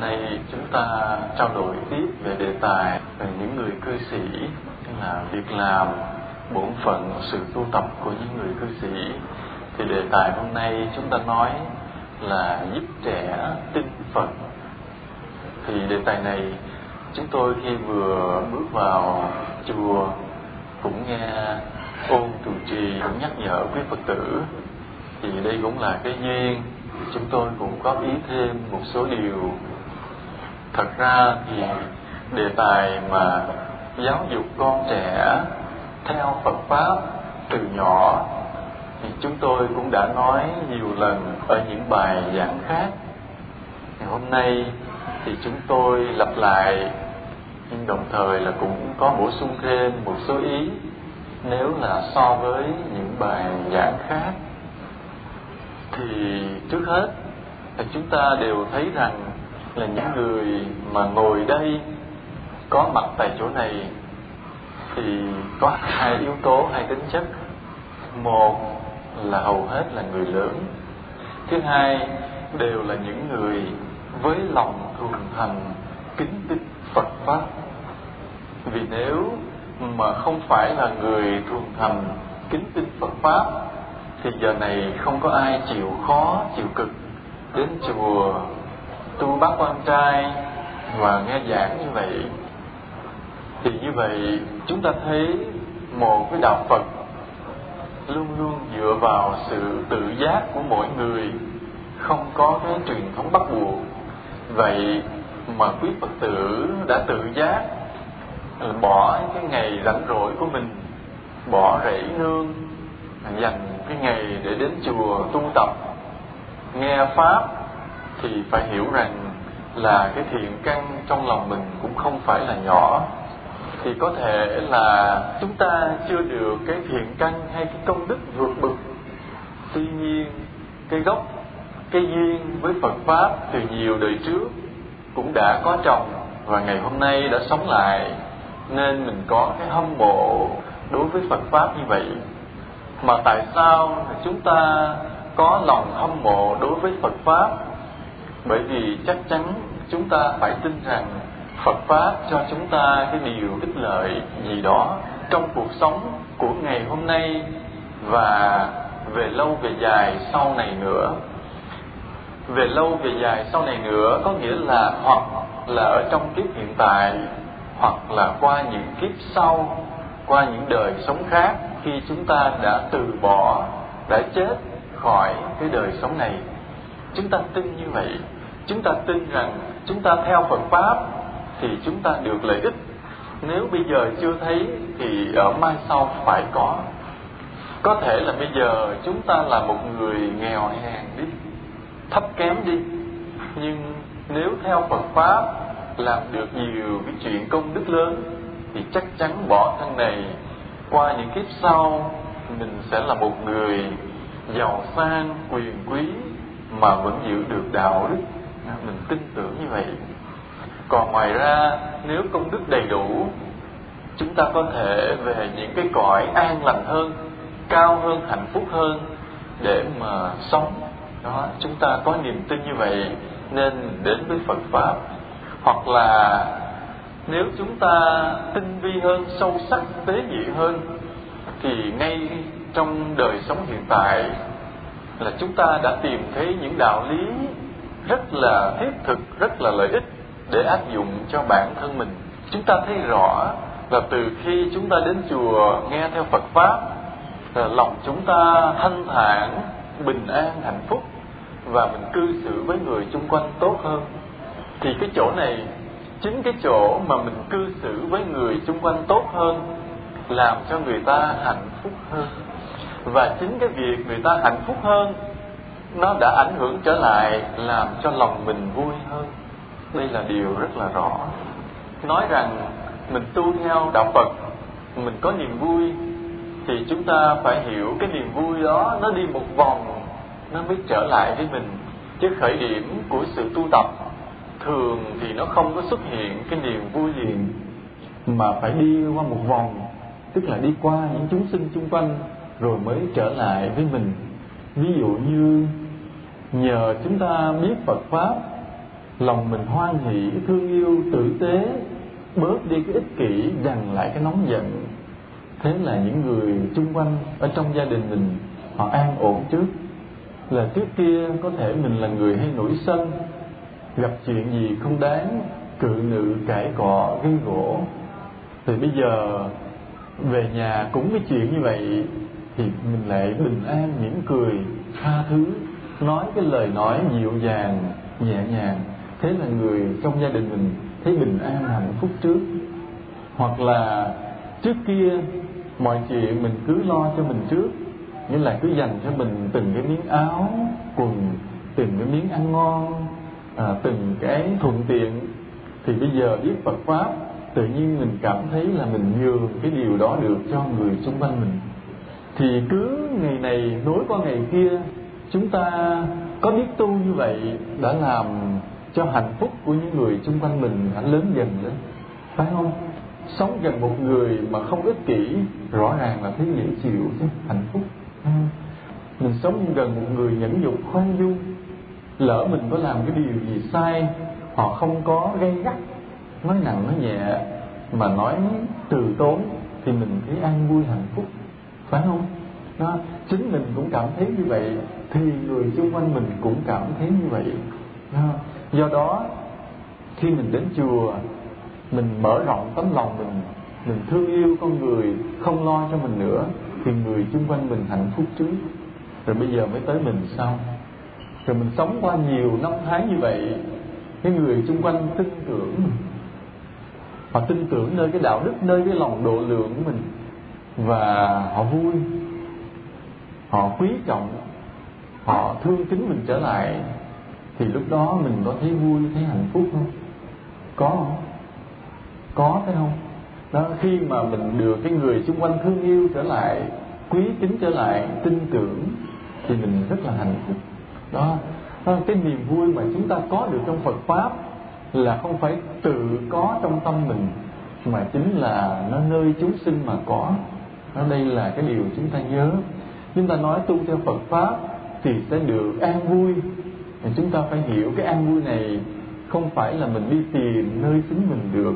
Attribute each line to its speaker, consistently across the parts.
Speaker 1: nay chúng ta trao đổi tiếp về đề tài về những người cư sĩ là việc làm, bổn phận, sự tu tập của những người cư sĩ. Thì đề tài hôm nay chúng ta nói là giúp trẻ tin phật thì đề tài này chúng tôi khi vừa bước vào chùa cũng nghe ôn trụ trì, cũng nhắc nhở quý phật tử. Thì đây cũng là cái duyên. Chúng tôi cũng có ý thêm một số điều thật ra thì đề tài mà giáo dục con trẻ theo Phật pháp từ nhỏ thì chúng tôi cũng đã nói nhiều lần ở những bài giảng khác. Ngày hôm nay thì chúng tôi lặp lại, nhưng đồng thời là cũng có bổ sung thêm một số ý, nếu là so với những bài giảng khác. Thì trước hết là chúng ta đều thấy rằng là những người mà ngồi đây có mặt tại chỗ này thì có hai yếu tố, hai tính chất. Một là hầu hết là người lớn. Thứ hai đều là những người với lòng thuần thành kính tin phật pháp. Vì nếu mà không phải là người thuần thành kính tin phật pháp, thì giờ này không có ai chịu khó, chịu cực đến chùa tu bác quan trai và nghe giảng như vậy, thì như vậy chúng ta thấy một cái đạo phật luôn luôn dựa vào sự tự giác của mỗi người, không có cái truyền thống bắt buộc. Vậy mà quý phật tử đã tự giác bỏ cái ngày rảnh rỗi của mình, bỏ rẫy nương, dành cái ngày để đến chùa tu tập, nghe pháp thì phải hiểu rằng là cái thiện căn trong lòng mình cũng không phải là nhỏ. Thì có thể là chúng ta chưa được cái thiện căn hay cái công đức vượt bực tuy nhiên, cái gốc, cái duyên với Phật pháp từ nhiều đời trước cũng đã có chồng và ngày hôm nay đã sống lại. Nên mình có cái hâm mộ đối với Phật pháp như vậy. Mà tại sao chúng ta có lòng hâm mộ đối với Phật pháp? Bởi vì chắc chắn chúng ta phải tin rằng Phật pháp cho chúng ta cái điều ích lợi gì đó trong cuộc sống của ngày hôm nay và về lâu về dài sau này nữa. Về lâu về dài sau này nữa có nghĩa là hoặc là ở trong kiếp hiện tại, hoặc là qua những kiếp sau, qua những đời sống khác khi chúng ta đã từ bỏ, đã chết khỏi cái đời sống này chúng ta tin như vậy, chúng ta tin rằng chúng ta theo phật pháp thì chúng ta được lợi ích. Nếu bây giờ chưa thấy thì ở mai sau phải có. Có thể là bây giờ chúng ta là một người nghèo hèn đi, thấp kém đi. Nhưng nếu theo phật pháp làm được nhiều cái chuyện công đức lớn thì chắc chắn bỏ thân này, qua những kiếp sau mình sẽ là một người giàu sang, quyền quý mà vẫn giữ được đạo đức. Mình tin tưởng như vậy. Còn ngoài ra, nếu công đức đầy đủ, chúng ta có thể về những cái cõi an lành hơn, cao hơn, hạnh phúc hơn để mà sống. Đó, chúng ta có niềm tin như vậy nên đến với Phật pháp. Hoặc là nếu chúng ta tinh vi hơn, sâu sắc, tế nhị hơn, thì ngay trong đời sống hiện tại là chúng ta đã tìm thấy những đạo lý rất là thiết thực, rất là lợi ích để áp dụng cho bản thân mình. Chúng ta thấy rõ là từ khi chúng ta đến chùa nghe theo Phật pháp, là lòng chúng ta thanh thản, bình an, hạnh phúc và mình cư xử với người chung quanh tốt hơn. Thì cái chỗ này chính cái chỗ mà mình cư xử với người chung quanh tốt hơn làm cho người ta hạnh phúc hơn và chính cái việc người ta hạnh phúc hơn, nó đã ảnh hưởng trở lại, làm cho lòng mình vui hơn. Đây là điều rất là rõ. Nói rằng mình tu theo đạo phật, mình có niềm vui, thì chúng ta phải hiểu cái niềm vui đó nó đi một vòng, nó mới trở lại với mình. Chứ khởi điểm của sự tu tập thường thì nó không có xuất hiện cái niềm vui liền mà phải đi qua một vòng, tức là đi qua những chúng sinh chung quanh rồi mới trở lại với mình. Ví dụ như nhờ chúng ta biết Phật pháp, lòng mình hoan hỷ, thương yêu, tử tế, bớt đi cái ích kỷ dằn lại cái nóng giận. Thế là những người chung quanh ở trong gia đình mình, họ an ổn trước. Là trước kia có thể mình là người hay nổi sân, gặp chuyện gì không đáng, cự nữ, cãi cọ, gây gỗ. Thì bây giờ về nhà cũng cái chuyện như vậy thì mình lại bình an mỉm cười tha thứ nói cái lời nói dịu dàng nhẹ nhàng. Thế là người trong gia đình mình thấy bình an hạnh phúc trước. Hoặc là trước kia mọi chuyện mình cứ lo cho mình trước nghĩa là cứ dành cho mình từng cái miếng áo quần từng cái miếng ăn ngon à, từng cái thuận tiện. Thì bây giờ biết Phật pháp tự nhiên mình cảm thấy là mình nhường cái điều đó được cho người xung quanh mình thì cứ ngày này nối qua ngày kia, chúng ta có biết tu như vậy đã làm cho hạnh phúc của những người xung quanh mình, ảnh lớn dần lên phải không? Sống gần một người mà không ích kỷ, rõ ràng là thấy dễ chịu chứ, hạnh phúc. Ừ. Mình sống gần một người nhẫn nhục, khoan dung lỡ mình có làm cái điều gì sai, họ không có gây gắt, nói nặng, nói nhẹ, mà nói từ tốn, thì mình thấy an vui, hạnh phúc phải không? Đó, chính mình cũng cảm thấy như vậy, thì người xung quanh mình cũng cảm thấy như vậy. Đó. do đó, khi mình đến chùa, mình mở rộng tấm lòng mình mình thương yêu con người, không lo cho mình nữa, thì người xung quanh mình hạnh phúc trước. Rồi bây giờ mới tới mình sau. Rồi mình sống qua nhiều năm tháng như vậy, cái người xung quanh tin tưởng họ tin tưởng nơi cái đạo đức, nơi cái lòng độ lượng của mình và họ vui. Họ quý trọng. Họ thương kính mình trở lại. Thì lúc đó mình có thấy vui thấy hạnh phúc không? Có không? Có thấy không? Đó khi mà mình được cái người xung quanh thương yêu trở lại quý kính trở lại tin tưởng thì mình rất là hạnh phúc. Đó, đó cái niềm vui mà chúng ta có được trong Phật pháp là không phải tự có trong tâm mình mà chính là nó nơi chúng sinh mà có đó đây là cái điều chúng ta nhớ. Chúng ta nói tu theo Phật pháp thì sẽ được an vui. Thì chúng ta phải hiểu cái an vui này không phải là mình đi tìm nơi chính mình được,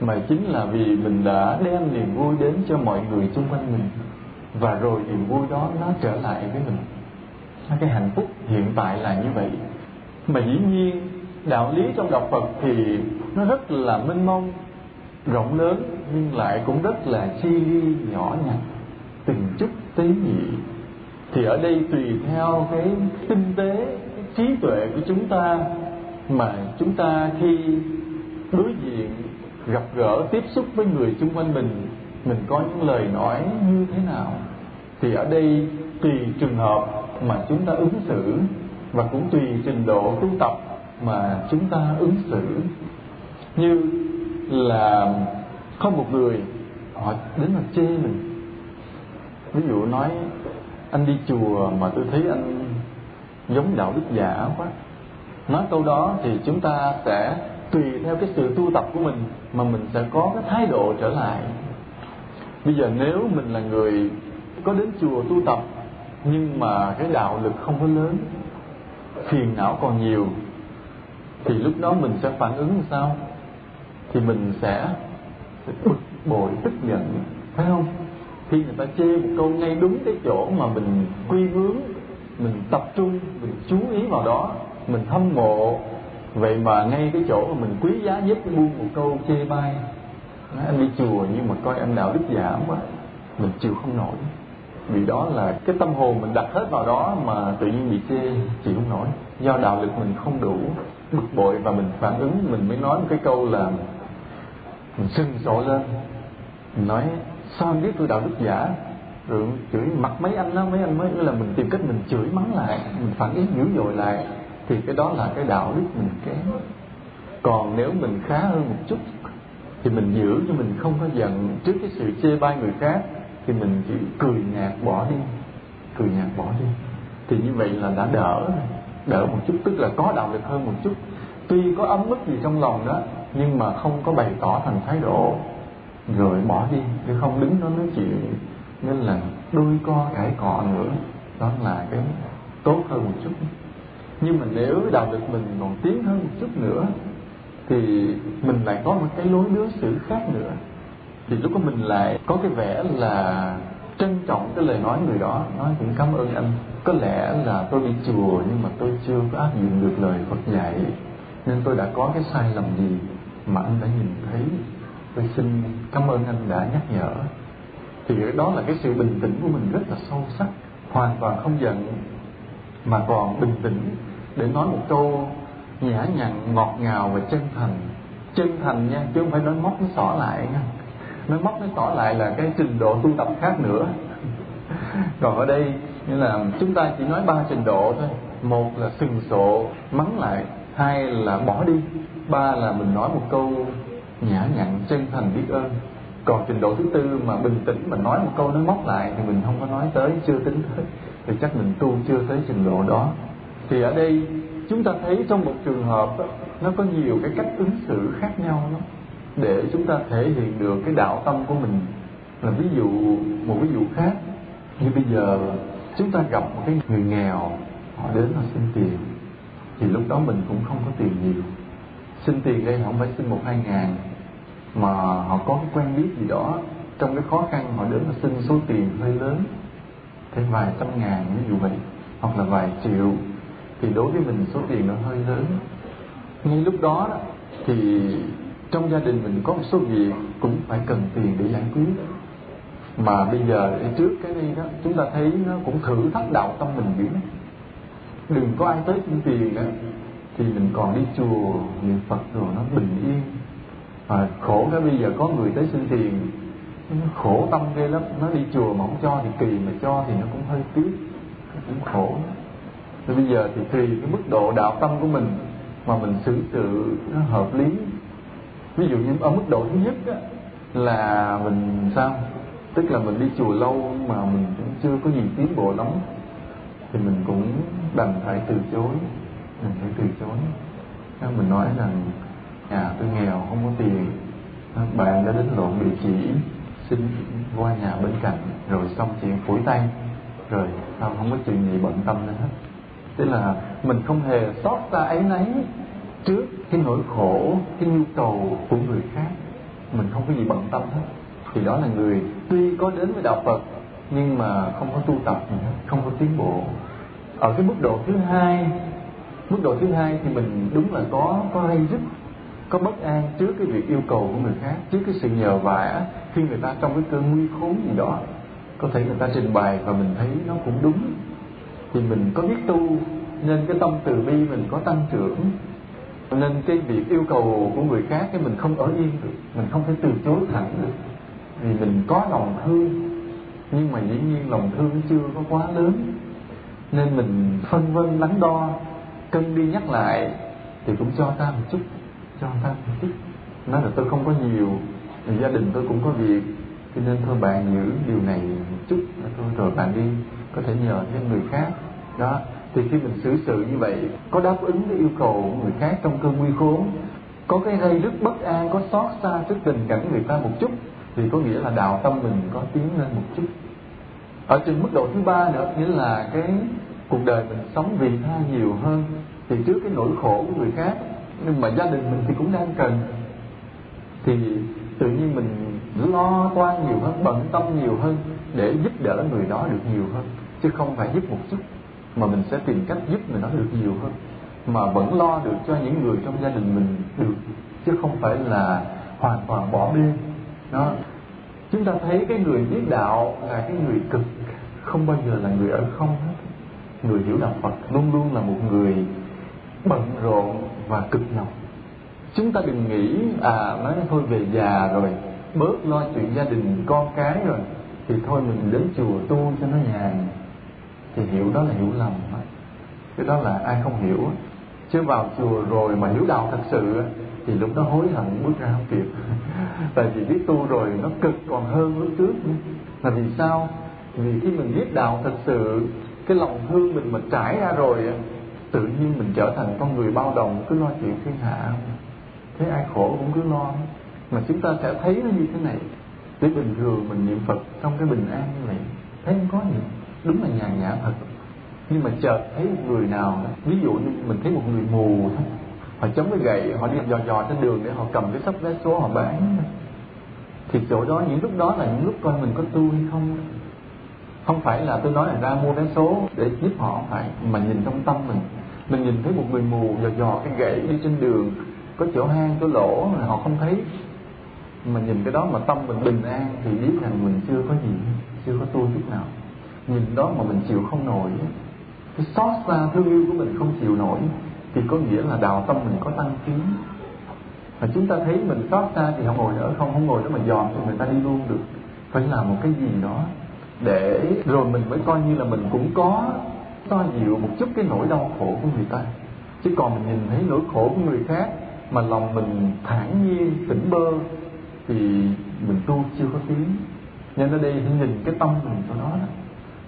Speaker 1: mà chính là vì mình đã đem niềm vui đến cho mọi người xung quanh mình. Và rồi niềm vui đó nó trở lại với mình. Cái hạnh phúc hiện tại là như vậy. Mà dĩ nhiên, đạo lý trong đạo Phật thì nó rất là mênh mông rộng lớn nhưng lại cũng rất là chi ly nhỏ nhặt, từng chút tế nhị. Thì ở đây tùy theo cái tinh tế, cái trí tuệ của chúng ta mà chúng ta khi đối diện, gặp gỡ, tiếp xúc với người xung quanh mình mình có những lời nói như thế nào, thì ở đây tùy trường hợp mà chúng ta ứng xử và cũng tùy trình độ tu tập mà chúng ta ứng xử. Như là không một người họ đến mà chê mình. Ví dụ nói, anh đi chùa mà tôi thấy anh giống đạo đức giả quá. Nói câu đó thì chúng ta sẽ tùy theo cái sự tu tập của mình mà mình sẽ có cái thái độ trở lại. Bây giờ nếu mình là người có đến chùa tu tập, nhưng mà cái đạo lực không có lớn, phiền não còn nhiều, thì lúc đó mình sẽ phản ứng sao? Thì mình sẽ bực bội tức giận, phải không? Khi người ta chê một câu ngay đúng cái chỗ mà mình quy hướng, mình tập trung, mình chú ý vào đó, mình hâm mộ, vậy mà ngay cái chỗ mà mình quý giá nhất, buông một câu chê bai nói anh đi chùa nhưng mà coi anh đạo đức giả quá, mình chịu không nổi. Vì đó là cái tâm hồn mình đặt hết vào đó mà tự nhiên bị chê, chịu không nổi. Do đạo lực mình không đủ bực bội và mình phản ứng, mình mới nói một cái câu là mình sưng sộ lên. Mình nói, sao anh biết tôi đạo đức giả? Rồi chửi, mặt mấy anh đó, mấy anh mới là mình tìm cách mình chửi mắng lại, mình phản ứng dữ dội lại. Thì cái đó là cái đạo đức mình kém. Còn nếu mình khá hơn một chút, thì mình giữ cho mình không có giận. Trước cái sự chê bai người khác, thì mình chỉ cười nhạt bỏ đi, cười nhạt bỏ đi. Thì như vậy là đã đỡ đỡ một chút, tức là có đạo lực hơn một chút. Tuy có ấm ức gì trong lòng đó nhưng mà không có bày tỏ thành thái độ. Rồi bỏ đi, chứ không đứng đó nói chuyện. Nên là đôi co cãi cọ nữa. Đó là cái tốt hơn một chút. Nhưng mà nếu đạo đức mình còn tiến hơn một chút nữa, thì mình lại có một cái lối đối xử khác nữa. Thì lúc đó mình lại có cái vẻ là trân trọng cái lời nói người đó. Nói cũng cảm ơn anh. Có lẽ là tôi đi chùa, nhưng mà tôi chưa có áp dụng được lời Phật dạy. Nên tôi đã có cái sai lầm gì? Mà anh đã nhìn thấy tôi xin cảm ơn anh đã nhắc nhở. Thì đó là cái sự bình tĩnh của mình rất là sâu sắc, hoàn toàn không giận, mà còn bình tĩnh để nói một câu nhã nhặn, ngọt ngào và chân thành. Chân thành nha, chứ không phải nói móc nó xỏ lại nha. Nói móc nó xỏ lại là cái trình độ tu tập khác nữa. Còn ở đây như là chúng ta chỉ nói ba trình độ thôi. Một là sừng sộ, mắng lại, hai là bỏ đi ba là mình nói một câu nhã nhặn chân thành biết ơn. Còn trình độ thứ tư mà bình tĩnh mà nói một câu nó móc lại thì mình không có nói tới chưa tính tới. Thì chắc mình tu chưa tới trình độ đó. Thì ở đây chúng ta thấy trong một trường hợp đó, nó có nhiều cái cách ứng xử khác nhau lắm. Để chúng ta thể hiện được cái đạo tâm của mình là ví dụ một ví dụ khác. Như bây giờ chúng ta gặp một cái người nghèo họ đến họ xin tiền. Thì lúc đó mình cũng không có tiền nhiều xin tiền đây không phải xin một hai ngàn. Mà họ có cái quen biết gì đó trong cái khó khăn họ đến họ xin số tiền hơi lớn thêm vài trăm ngàn ví dụ vậy hoặc là vài triệu thì đối với mình số tiền nó hơi lớn. Ngay lúc đó, thì trong gia đình mình có một số việc cũng phải cần tiền để giải quyết. Mà bây giờ trước cái đây đó chúng ta thấy nó cũng thử thách đạo tâm mình biết đừng có ai tới xin tiền đó thì mình còn đi chùa niệm phật rồi nó bình yên. Và khổ cái bây giờ có người tới xin tiền nó khổ tâm ghê lắm. Nó đi chùa mà không cho thì kỳ mà cho thì nó cũng hơi tiếc. Nó cũng khổ thì bây giờ thì tùy cái mức độ đạo tâm của mình mà mình xử sự nó hợp lý. Ví dụ như ở mức độ thứ nhất á, là mình sao? Tức là mình đi chùa lâu mà mình cũng chưa có gì tiến bộ lắm thì mình cũng đành phải từ chối mình phải từ chối. Nên mình nói rằng nhà tôi nghèo, không có tiền. Bạn đã đến lộn địa chỉ, xin qua nhà bên cạnh, rồi xong chuyện phủi tay. Rồi, sao không có chuyện gì bận tâm nữa hết? Tức là mình không hề xót xa ấy nấy. Trước cái nỗi khổ, cái nhu cầu của người khác, mình không có gì bận tâm hết. Thì đó là người tuy có đến với đạo phật, nhưng mà không có tu tập không có tiến bộ. Ở cái mức độ thứ hai mức độ thứ hai thì mình đúng là có có hay rứt có bất an trước cái việc yêu cầu của người khác, trước cái sự nhờ vả khi người ta trong cái cơn nguy khốn gì đó. Có thể người ta trình bày và mình thấy nó cũng đúng. Thì mình có biết tu, nên cái tâm từ bi mình có tăng trưởng. Nên cái việc yêu cầu của người khác cái mình không ở yên được, mình không thể từ chối thẳng được. Vì mình có lòng thương, nhưng mà dĩ nhiên lòng thương chưa có quá lớn. Nên mình phân vân đắn đo cân đi nhắc lại thì cũng cho ta một chút, cho ta một chút. Nói là tôi không có nhiều, thì gia đình tôi cũng có việc, cho nên thôi bạn giữ điều này một chút, thôi, rồi bạn đi, có thể nhờ thêm người khác. Đó, thì khi mình xử sự như vậy, có đáp ứng cái yêu cầu của người khác trong cơn nguy khốn, có cái gây rất bất an, có xót xa trước tình cảnh người ta một chút, thì có nghĩa là đạo tâm mình có tiến lên một chút. Ở trên mức độ thứ ba nữa, nghĩa là cái cuộc đời mình sống vì tha nhiều hơn thì trước cái nỗi khổ của người khác. Nhưng mà gia đình mình thì cũng đang cần. Thì tự nhiên mình lo toan nhiều hơn, bận tâm nhiều hơn để giúp đỡ người đó được nhiều hơn. Chứ không phải giúp một chút, mà mình sẽ tìm cách giúp người đó được nhiều hơn. Mà vẫn lo được cho những người trong gia đình mình được, chứ không phải là hoàn toàn bỏ bê. Đó. Chúng ta thấy cái người biết đạo là cái người cực, không bao giờ là người ở không hết người hiểu đạo Phật luôn luôn là một người bận rộn và cực nhọc chúng ta đừng nghĩ à nói thôi về già rồi, bớt lo chuyện gia đình, con cái rồi, thì thôi mình đến chùa tu cho nó nhàn. Thì hiểu đó là hiểu lầm cái đó là ai không hiểu chứ vào chùa rồi mà hiểu đạo thật sự thì lúc đó hối hận bước ra không kịp. Tại vì biết tu rồi nó cực còn hơn lúc trước nữa. Là vì sao? Vì khi mình biết đạo thật sự cái lòng thương mình mà trải ra rồi tự nhiên mình trở thành con người bao đồng, cứ lo chuyện thiên hạ thế ai khổ cũng cứ lo. Mà chúng ta sẽ thấy nó như thế này. Để bình thường mình niệm phật trong cái bình an như vậy, thấy không có gì. Đúng là nhàn nhã thật. Nhưng mà chợt thấy một người nào ví dụ như mình thấy một người mù họ chống cái gậy, họ đi dò dò trên đường để họ cầm cái sắp vé số họ bán. Thì chỗ đó, những lúc đó là những lúc coi mình có tu hay không? Không phải là tôi nói là ra mua vé số để giúp họ phải, mà nhìn trong tâm mình. Mình nhìn thấy một người mù dò dò cái gậy đi trên đường, có chỗ hang, chỗ lỗ mà họ không thấy. Mà nhìn cái đó mà tâm mình bình an thì biết rằng mình chưa có gì, chưa có tu chút nào. Nhìn đó mà mình chịu không nổi. Cái xót xa thương yêu của mình không chịu nổi thì có nghĩa là đạo tâm mình có tăng tiến. Mà chúng ta thấy mình xót xa thì không ngồi nữa không không ngồi đó mà dòm cho người ta đi luôn được. Phải làm một cái gì đó để rồi mình mới coi như là mình cũng có xoa dịu một chút cái nỗi đau khổ của người ta. Chứ còn mình nhìn thấy nỗi khổ của người khác mà lòng mình thản nhiên, tỉnh bơ, thì mình tu chưa có tiếng nên ở đây nhìn cái tâm mình của nó đó.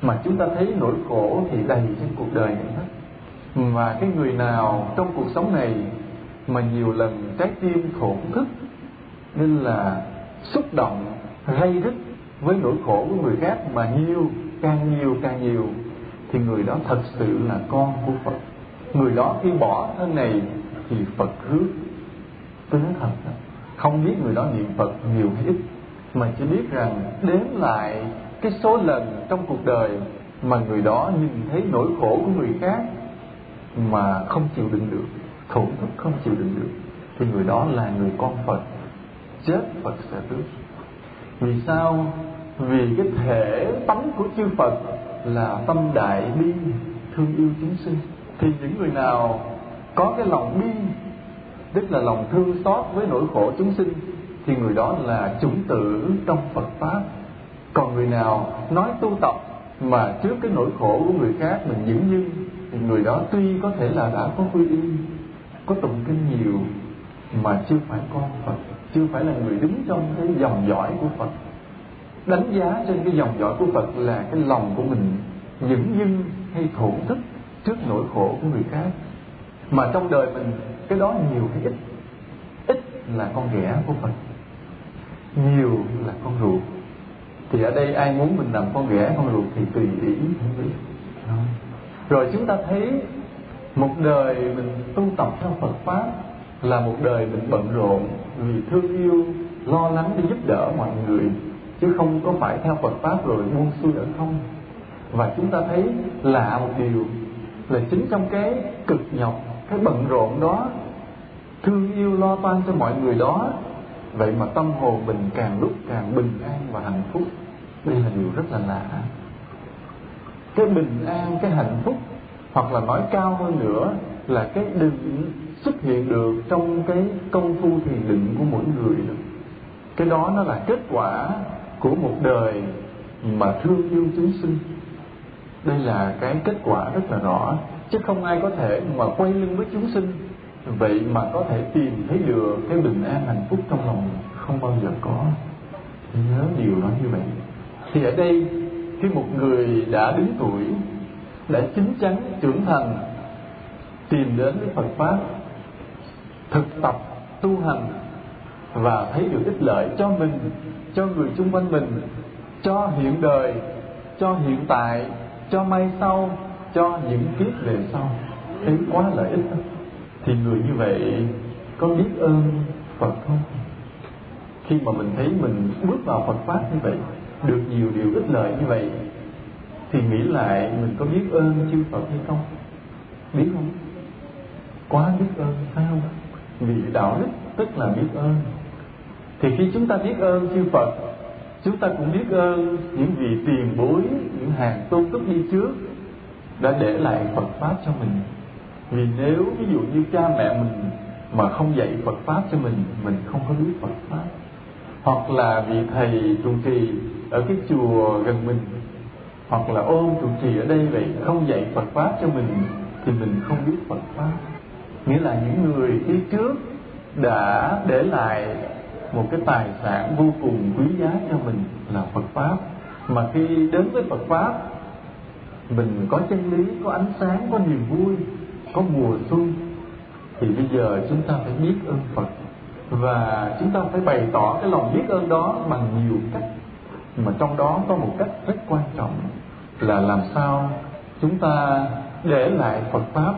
Speaker 1: Mà chúng ta thấy nỗi khổ thì đầy trên cuộc đời này hết. Mà cái người nào trong cuộc sống này mà nhiều lần trái tim thổn thức, nên là xúc động gây rứt với nỗi khổ của người khác mà nhiều, càng nhiều càng nhiều, thì người đó thật sự là con của Phật. Người đó khi bỏ thân này thì Phật hứa tôi nói thật không biết người đó niệm Phật nhiều hay ít, mà chỉ biết rằng đếm lại cái số lần trong cuộc đời mà người đó nhìn thấy nỗi khổ của người khác mà không chịu đựng được, thổn thức không chịu đựng được, thì người đó là người con Phật, chết Phật sẽ tước vì sao? Vì cái thể tánh của chư Phật là tâm đại bi, thương yêu chúng sinh. Thì những người nào có cái lòng bi, tức là lòng thương xót với nỗi khổ chúng sinh, thì người đó là chủng tử trong Phật pháp. Còn người nào nói tu tập mà trước cái nỗi khổ của người khác mình dững dưng thì người đó tuy có thể là đã có quy y, có tụng kinh nhiều mà chưa phải con Phật chưa phải là người đứng trong cái dòng dõi của Phật. Đánh giá trên cái dòng dõi của Phật là cái lòng của mình những dưng hay thổn thức trước nỗi khổ của người khác. Mà trong đời mình, cái đó nhiều hay ít? Ít là con ghẻ của Phật. Nhiều là con ruột. Thì ở đây ai muốn mình làm con ghẻ con ruột thì tùy ý, không biết. Rồi chúng ta thấy một đời mình tu tập theo Phật pháp là một đời mình bận rộn vì thương yêu, lo lắng để giúp đỡ mọi người, chứ không có phải theo Phật pháp rồi buông xuôi ở không. Và chúng ta thấy lạ một điều, là chính trong cái cực nhọc, cái bận rộn đó, thương yêu lo toan cho mọi người đó, vậy mà tâm hồn mình càng lúc càng bình an và hạnh phúc. Đây là điều rất là lạ. Cái bình an, cái hạnh phúc, hoặc là nói cao hơn nữa là cái định xuất hiện được trong cái công phu thiền định của mỗi người đó. cái đó nó là kết quả của một đời mà thương yêu chúng sinh. Đây là cái kết quả rất là rõ, chứ không ai có thể mà quay lưng với chúng sinh. Vậy mà có thể tìm thấy được cái bình an hạnh phúc trong lòng không bao giờ có. Nhớ điều đó như vậy. Thì ở đây, khi một người đã đứng tuổi, đã chín chắn trưởng thành, tìm đến với Phật pháp thực tập, tu hành và thấy được ích lợi cho mình, cho người chung quanh mình, cho hiện đời, cho hiện tại, cho mai sau, cho những kiếp về sau. Thấy quá lợi ích thì người như vậy có biết ơn Phật không? Khi mà mình thấy mình bước vào Phật pháp như vậy, được nhiều điều ích lợi như vậy, thì nghĩ lại mình có biết ơn chư Phật hay không? Biết không? Quá biết ơn, phải không? Vị đạo đức tức là biết ơn. Thì khi chúng ta biết ơn chư Phật, chúng ta cũng biết ơn những vị tiền bối, những hàng tôn túc đi trước đã để lại Phật pháp cho mình. Vì nếu ví dụ như cha mẹ mình mà không dạy Phật pháp cho mình mình không có biết Phật pháp. Hoặc là vị thầy trụ trì ở cái chùa gần mình, hoặc là ôn trụ trì ở đây vậy không dạy Phật pháp cho mình, thì mình không biết Phật pháp nghĩa là những người phía trước đã để lại một cái tài sản vô cùng quý giá cho mình là Phật pháp. Mà khi đến với Phật pháp, mình có chân lý, có ánh sáng, có niềm vui, có mùa xuân, thì bây giờ chúng ta phải biết ơn Phật. Và chúng ta phải bày tỏ cái lòng biết ơn đó bằng nhiều cách, mà trong đó có một cách rất quan trọng là làm sao chúng ta để lại Phật pháp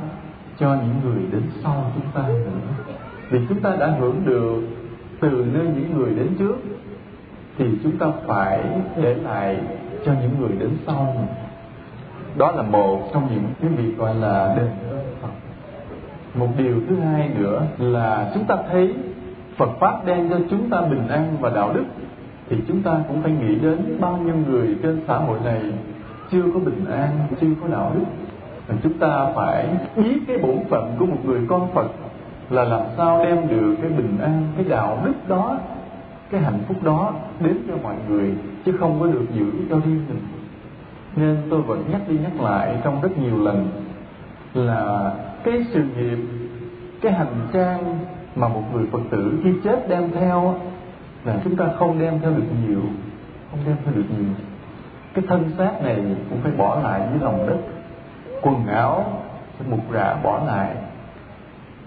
Speaker 1: cho những người đến sau chúng ta nữa. Vì chúng ta đã hưởng được từ nơi những người đến trước, thì chúng ta phải để lại cho những người đến sau đó là một trong những cái việc gọi là đền ơn Phật. Một điều thứ hai nữa là chúng ta thấy Phật pháp đem cho chúng ta bình an và đạo đức, thì chúng ta cũng phải nghĩ đến bao nhiêu người trên xã hội này chưa có bình an, chưa có đạo đức thì chúng ta phải biết cái bổn phận của một người con Phật là làm sao đem được cái bình an, cái đạo đức đó, cái hạnh phúc đó đến cho mọi người, chứ không có được giữ cho riêng mình. Nên tôi vẫn nhắc đi nhắc lại trong rất nhiều lần là cái sự nghiệp, cái hành trang mà một người phật tử khi chết đem theo là chúng ta không đem theo được nhiều, không đem theo được nhiều. Cái thân xác này cũng phải bỏ lại dưới lòng đất quần áo mục rã bỏ lại.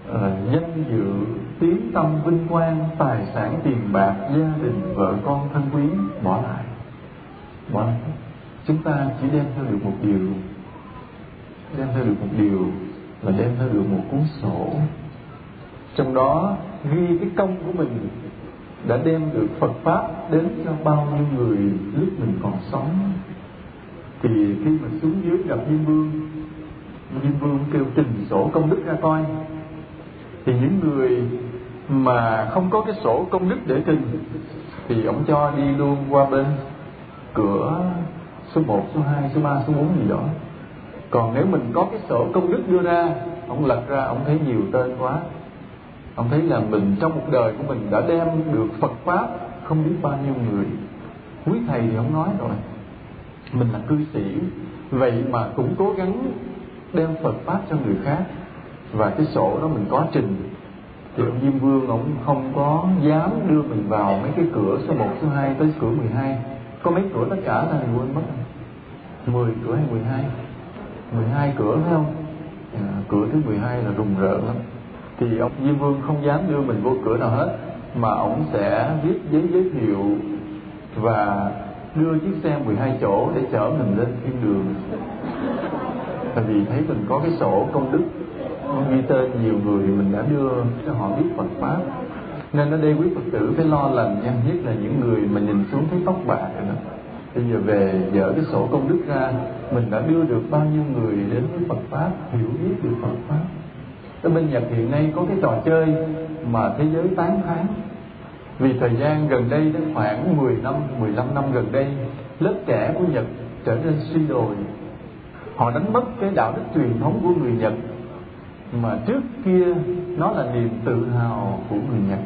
Speaker 1: Ờ, uh, danh dự tiếng tâm vinh quang tài sản tiền bạc gia đình vợ con thân quý bỏ lại. Bỏ lại. Chúng ta chỉ đem theo được một điều. Đem theo được một điều là đem theo được một cuốn sổ. Trong đó ghi cái công của mình đã đem được Phật pháp đến cho bao nhiêu người lúc mình còn sống. Thì khi mà xuống dưới gặp Diêm Vương Diêm Vương kêu trình sổ công đức ra coi thì những người mà không có cái sổ công đức để trình thì ông cho đi luôn qua bên cửa số 1, số 2, số 3, số 4 gì đó. Còn nếu mình có cái sổ công đức đưa ra ông lật ra ông thấy nhiều tên quá. Ông thấy là mình trong một đời của mình đã đem được Phật pháp không biết bao nhiêu người. Quý thầy thì ông nói rồi mình là cư sĩ vậy mà cũng cố gắng đem Phật pháp cho người khác. Và cái sổ đó mình có trình. Thì ông Diêm Vương ông không có dám đưa mình vào mấy cái cửa số 1, số 2 tới cửa 12 có mấy cửa tất cả ta thì quên mất 10 cửa hay 12 12 cửa phải không? À, cửa thứ 12 là rùng rợn lắm. Thì ông Diêm Vương không dám đưa mình vô cửa nào hết mà ông sẽ viết giấy giới thiệu và đưa chiếc xe 12 chỗ để chở mình lên thiên đường tại vì thấy mình có cái sổ công đức. Ghi tên nhiều người mình đã đưa cho họ biết Phật pháp. Nên ở đây quý Phật tử phải lo lành nha nhất là những người mà nhìn xuống thấy tóc bạc rồi đó. Bây giờ về dở cái sổ công đức ra mình đã đưa được bao nhiêu người đến với Phật pháp hiểu biết được Phật pháp. Ở bên Nhật hiện nay có cái trò chơi mà thế giới tán thán. Vì thời gian gần đây đến khoảng 10 năm, 15 năm gần đây lớp trẻ của Nhật trở nên suy đồi họ đánh mất cái đạo đức truyền thống của người Nhật. Mà trước kia, nó là niềm tự hào của người Nhật.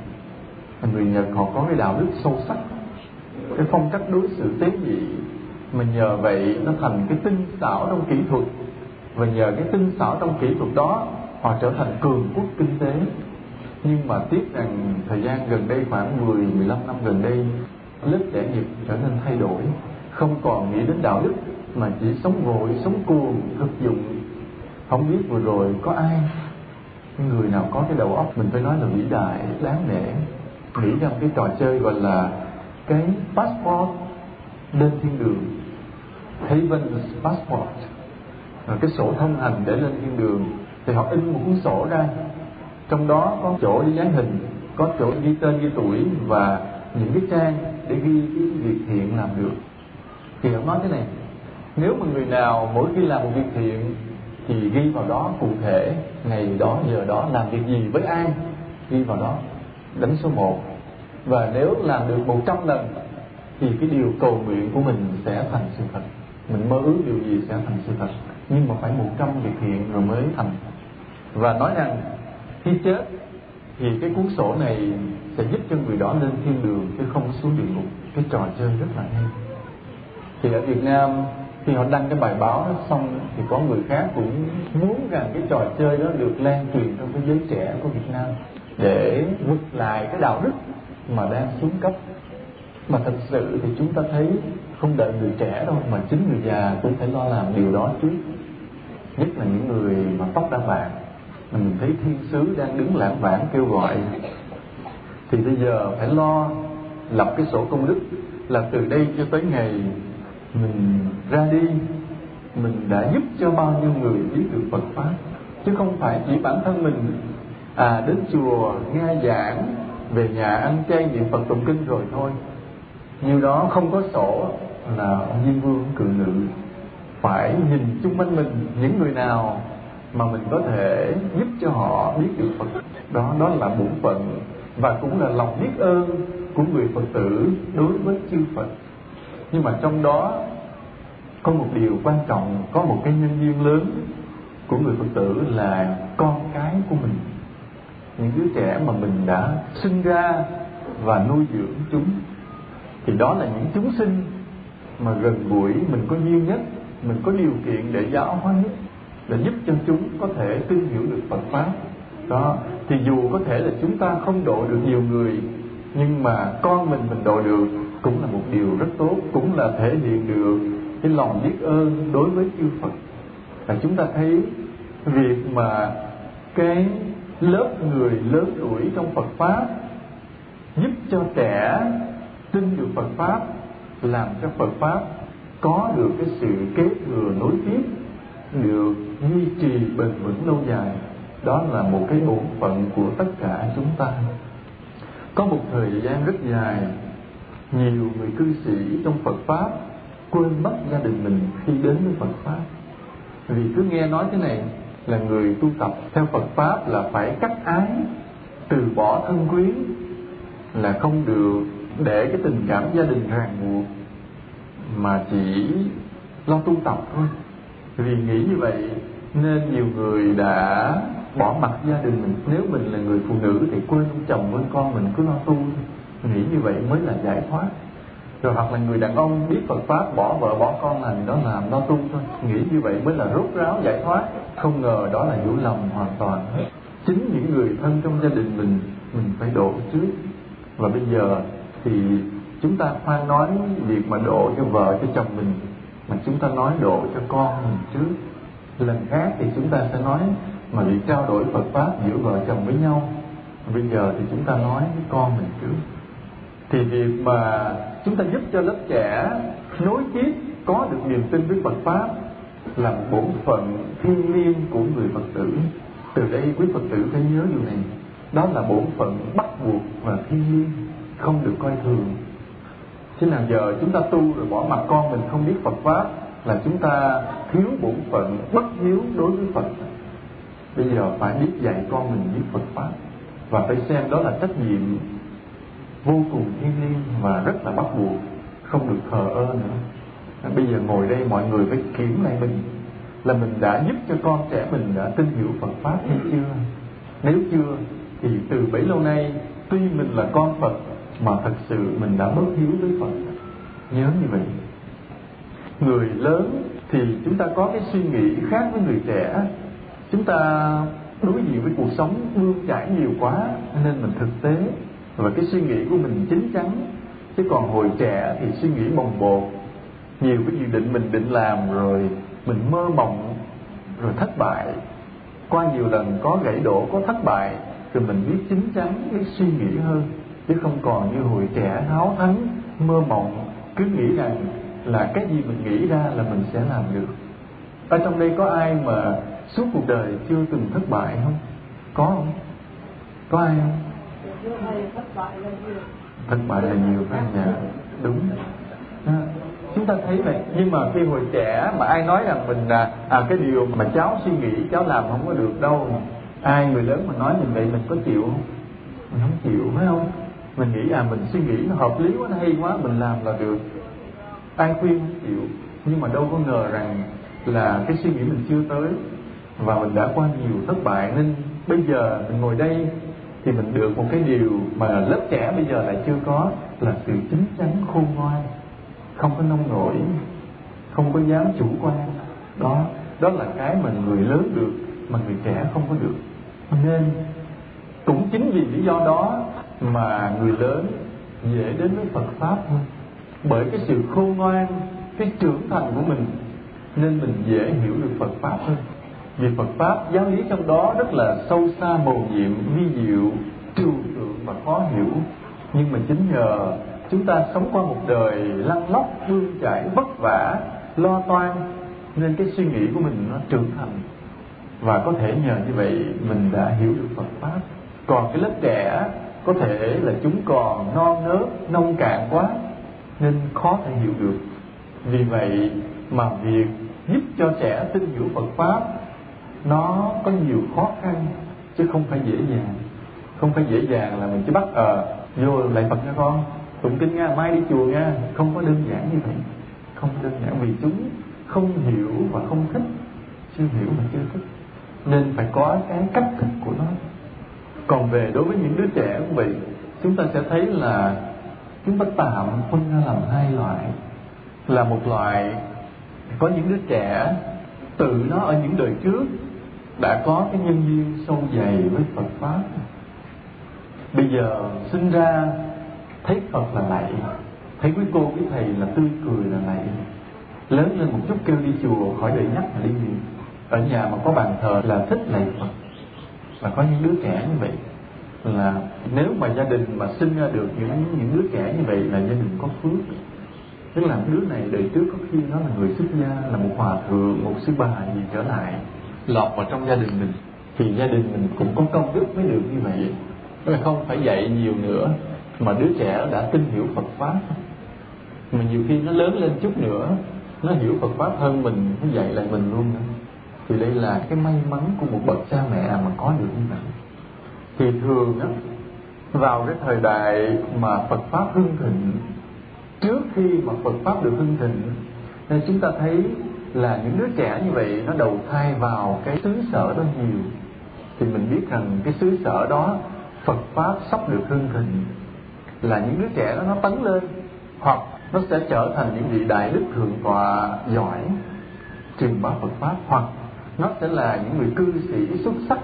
Speaker 1: Người Nhật họ có cái đạo đức sâu sắc, cái phong cách đối xử tế nhị. Mà nhờ vậy, nó thành cái tinh xảo trong kỹ thuật. Và nhờ cái tinh xảo trong kỹ thuật đó, họ trở thành cường quốc kinh tế. Nhưng mà tiếc rằng thời gian gần đây, khoảng 10 15 năm gần đây, lớp trẻ Nhật trở nên thay đổi. Không còn nghĩ đến đạo đức mà chỉ sống vội, sống cuồng, thực dụng. Không biết vừa rồi có ai người nào có cái đầu óc mình phải nói là vĩ đại, đáng nể, nghĩ ra cái trò chơi gọi là cái passport lên thiên đường. Heaven's passport. Rồi cái sổ thông hành để lên thiên đường. Thì họ in một cuốn sổ ra. Trong đó có chỗ đi dán hình, có chỗ ghi tên, ghi tuổi và những cái trang để ghi cái việc thiện làm được. Thì họ nói thế này nếu mà người nào mỗi khi làm một việc thiện thì ghi vào đó cụ thể, ngày đó, giờ đó, làm việc gì với ai, ghi vào đó, đánh số 1 và nếu làm được 100 lần thì cái điều cầu nguyện của mình sẽ thành sự thật. Mình mơ ước điều gì sẽ thành sự thật. Nhưng mà phải 100 việc thiện rồi mới thành. Và nói rằng, khi chết thì cái cuốn sổ này sẽ giúp cho người đó lên thiên đường chứ không xuống địa ngục. Cái trò chơi rất là hay. Thì ở Việt Nam khi họ đăng cái bài báo đó, xong thì có người khác cũng muốn rằng cái trò chơi đó được lan truyền trong cái giới trẻ của Việt Nam để vực lại cái đạo đức mà đang xuống cấp. Mà thật sự thì chúng ta thấy không đợi người trẻ đâu, mà chính người già cũng phải lo làm điều đó trước. Nhất là những người mà tóc đã bạc mình thấy thiên sứ đang đứng lãng vãng kêu gọi. Thì bây giờ phải lo lập cái sổ công đức là từ đây cho tới ngày mình ra đi, mình đã giúp cho bao nhiêu người biết được Phật pháp. Chứ không phải chỉ bản thân mình. À đến chùa nghe giảng về nhà ăn chay niệm Phật tụng kinh rồi thôi. Nhiều đó không có sổ là ông Diêm Vương cự nữ phải nhìn chung quanh mình những người nào mà mình có thể giúp cho họ biết được Phật. Đó đó là bổn phận và cũng là lòng biết ơn của người Phật tử đối với chư Phật nhưng mà trong đó có một điều quan trọng, có một cái nhân duyên lớn của người Phật tử là con cái của mình. Những đứa trẻ mà mình đã sinh ra và nuôi dưỡng chúng, thì đó là những chúng sinh mà gần gũi, mình có duyên nhất, mình có điều kiện để giáo hóa nhất, để giúp cho chúng có thể tin hiểu được Phật pháp. Đó, thì dù có thể là chúng ta không độ được nhiều người, nhưng mà con mình mình độ được cũng là một điều rất tốt, cũng là thể hiện được cái lòng biết ơn đối với chư Phật. Và chúng ta thấy việc mà cái lớp người lớn tuổi trong Phật pháp giúp cho trẻ tin được Phật pháp, làm cho Phật pháp có được cái sự kế thừa nối tiếp, được duy trì bền vững lâu dài, đó là một cái bổn phận của tất cả chúng ta. Có một thời gian rất dài nhiều người cư sĩ trong Phật pháp quên mất gia đình mình khi đến với Phật pháp. Vì cứ nghe nói thế này là người tu tập theo Phật pháp là phải cắt ái, từ bỏ thân quyến, là không được để cái tình cảm gia đình ràng buộc, mà chỉ lo tu tập thôi. Vì nghĩ như vậy nên nhiều người đã bỏ mặt gia đình mình. Nếu mình là người phụ nữ thì quên ông chồng quên con mình, cứ lo tu nghĩ như vậy mới là giải thoát. Rồi hoặc là người đàn ông biết Phật pháp, bỏ vợ, bỏ con là đó làm nó tu thôi. Nghĩ như vậy mới là rút ráo giải thoát. Không ngờ đó là hiểu lầm hoàn toàn hết. Chính những người thân trong gia đình mình mình phải độ trước. Và bây giờ thì chúng ta khoan nói việc mà độ cho vợ, cho chồng mình, mà chúng ta nói độ cho con mình trước. Lần khác thì chúng ta sẽ nói mà việc trao đổi Phật pháp giữa vợ chồng với nhau. Bây giờ thì chúng ta nói với con mình trước thì việc mà chúng ta giúp cho lớp trẻ nối tiếp, có được niềm tin với Phật pháp là bổn phận thiêng liêng của người Phật tử. Từ đây quý Phật tử phải nhớ điều này. Đó là bổn phận bắt buộc và thiêng liêng, không được coi thường. Chứ nào giờ chúng ta tu rồi bỏ mặt con mình không biết Phật pháp là chúng ta thiếu bổn phận, bất hiếu đối với Phật. Bây giờ phải biết dạy con mình biết Phật pháp và phải xem đó là trách nhiệm vô cùng thiêng liêng và rất là bắt buộc, không được thờ ơ nữa. Bây giờ ngồi đây mọi người phải kiểm lại mình là mình đã giúp cho con trẻ mình đã tin hiểu Phật pháp hay chưa? Nếu chưa, thì từ bấy lâu nay, tuy mình là con Phật, mà thật sự mình đã bất hiếu với Phật. Nhớ như vậy. Người lớn thì chúng ta có cái suy nghĩ khác với người trẻ. Chúng ta đối diện với cuộc sống bươn chải nhiều quá, nên mình thực tế và cái suy nghĩ của mình chín chắn. Chứ còn hồi trẻ thì suy nghĩ bồng bột. Nhiều cái dự định mình định làm rồi mình mơ mộng, rồi thất bại. Qua nhiều lần có gãy đổ, có thất bại rồi mình biết chín chắn biết suy nghĩ hơn. Chứ không còn như hồi trẻ háo thắng, mơ mộng, cứ nghĩ rằng là cái gì mình nghĩ ra là mình sẽ làm được. Ở trong đây có ai mà suốt cuộc đời chưa từng thất bại không? Có không? Có ai không? Thất bại là nhiều phải nhà. Đúng. À, chúng ta thấy vậy nhưng mà khi hồi trẻ mà ai nói rằng mình à, à cái điều mà cháu suy nghĩ cháu làm không có được đâu. Ai người lớn mà nói mình vậy mình có chịu không? Mình không chịu phải không? Mình nghĩ à mình suy nghĩ nó hợp lý quá nó hay quá mình làm là được. Ai khuyên không chịu? Nhưng mà đâu có ngờ rằng là cái suy nghĩ mình chưa tới và mình đã qua nhiều thất bại. Nên bây giờ mình ngồi đây thì mình được một cái điều mà lớp trẻ bây giờ lại chưa có, là sự chính chắn khôn ngoan. Không có nông nổi, không có dám chủ quan. Đó đó là cái mà người lớn được mà người trẻ không có được. Nên, cũng chính vì lý do đó mà người lớn dễ đến với Phật pháp hơn. Bởi cái sự khôn ngoan, cái trưởng thành của mình, nên mình dễ hiểu được Phật pháp hơn vì Phật pháp giáo lý trong đó rất là sâu xa mầu nhiệm, vi diệu, trừu tượng và khó hiểu. Nhưng mà chính nhờ chúng ta sống qua một đời lăn lóc bươn chải vất vả, lo toan, nên cái suy nghĩ của mình nó trưởng thành. Và có thể nhờ như vậy mình đã hiểu được Phật pháp. Còn cái lớp trẻ có thể là chúng còn non nớt, nông cạn quá, nên khó thể hiểu được. Vì vậy mà việc giúp cho trẻ tin hiểu Phật pháp nó có nhiều khó khăn chứ không phải dễ dàng. Không phải dễ dàng là mình chỉ bắt ờ à, vô lại Phật cho con. Tụng kinh nha mai đi chùa nha. Không có đơn giản như vậy. Không đơn giản vì chúng không hiểu và không thích chưa hiểu và chưa thích. Nên phải có cái cách thức của nó. Còn về đối với những đứa trẻ của vậy chúng ta sẽ thấy là chúng ta tạm phân ra làm hai loại. Là một loại có những đứa trẻ tự nó ở những đời trước đã có cái nhân duyên sâu dày với Phật pháp. Bây giờ sinh ra thấy Phật là lạy, thấy quý cô, quý thầy là tươi cười là lạy. Lớn lên một chút kêu đi chùa, khỏi đợi nhắc mà đi. Nhiều ở nhà mà có bàn thờ là thích lạy Phật. Và có những đứa trẻ như vậy là nếu mà gia đình mà sinh ra được những những đứa trẻ như vậy là gia đình có phước. Tức là đứa này đời trước có khi nó là người xuất gia, là một hòa thượng, một sư bà gì trở lại lọt vào trong gia đình mình, thì gia đình mình cũng có công đức mới được như vậy. Không phải dạy nhiều nữa, mà đứa trẻ đã tin hiểu Phật pháp. Mà nhiều khi nó lớn lên chút nữa, nó hiểu Phật pháp hơn mình, nó dạy lại mình luôn. Nữa thì đây là cái may mắn của một bậc cha mẹ mà có được như vậy. Thì thường á, vào cái thời đại mà Phật pháp hưng thịnh, trước khi mà Phật pháp được hưng thịnh nên chúng ta thấy là những đứa trẻ như vậy nó đầu thai vào cái xứ sở đó nhiều. Thì mình biết rằng cái xứ sở đó Phật pháp sắp được hưng thịnh, là những đứa trẻ đó nó tấn lên, hoặc nó sẽ trở thành những vị đại đức thượng tọa giỏi truyền bá Phật pháp, hoặc nó sẽ là những người cư sĩ xuất sắc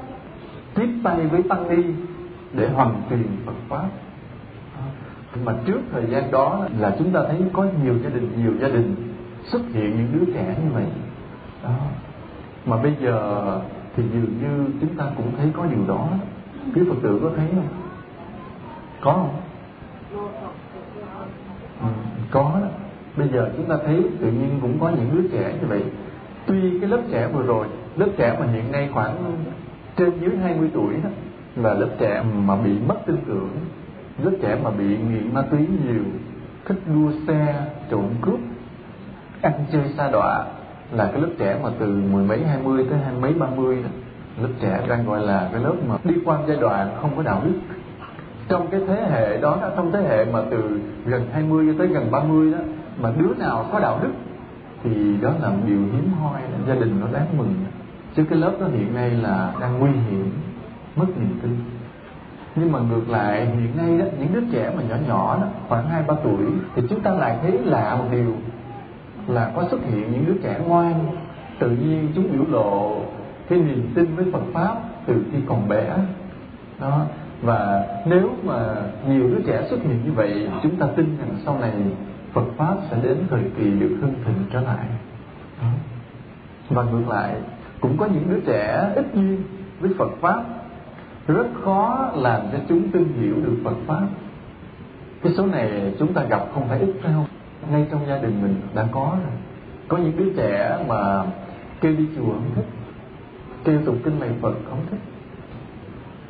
Speaker 1: tiếp tay với tăng ni để hoàn truyền Phật pháp. Mà trước thời gian đó là chúng ta thấy có nhiều gia đình, nhiều gia đình xuất hiện những đứa trẻ như vậy. Đó. mà bây giờ thì dường như chúng ta cũng thấy có điều đó. Quý phật tử có thấy không? Có không? Ừ, có đó. Bây giờ chúng ta thấy tự nhiên cũng có những đứa trẻ như vậy. Tuy cái lớp trẻ vừa rồi lớp trẻ mà hiện nay khoảng trên dưới 20 tuổi đó là lớp trẻ mà bị mất tư tưởng lớp trẻ mà bị nghiện ma túy nhiều thích đua xe trộm cướp ăn chơi xa đọa là cái lớp trẻ mà từ mười mấy, hai mươi tới hai mấy, ba mươi lớp trẻ đang gọi là cái lớp mà đi qua giai đoạn không có đạo đức. Trong cái thế hệ đó trong thế hệ mà từ gần 20 tới gần 30 đó, mà đứa nào có đạo đức thì đó là một điều hiếm hoi, gia đình nó đáng mừng. Chứ cái lớp đó hiện nay là đang nguy hiểm, mất niềm tin. Nhưng mà ngược lại, hiện nay đó, những đứa trẻ mà nhỏ nhỏ đó, khoảng hai ba tuổi, thì chúng ta lại thấy lạ một điều là có xuất hiện những đứa trẻ ngoan, tự nhiên chúng biểu lộ cái niềm tin với Phật pháp từ khi còn bé. Đó. Và nếu mà nhiều đứa trẻ xuất hiện như vậy, chúng ta tin rằng sau này Phật pháp sẽ đến thời kỳ được hưng thịnh trở lại. Đó. và ngược lại, cũng có những đứa trẻ ít duyên với Phật pháp, rất khó làm cho chúng tin hiểu được Phật pháp. Cái số này chúng ta gặp không phải ít phải không? Ngay trong gia đình mình đã có rồi. Có những đứa trẻ mà kêu đi chùa không thích, kêu tụng kinh này phật không thích.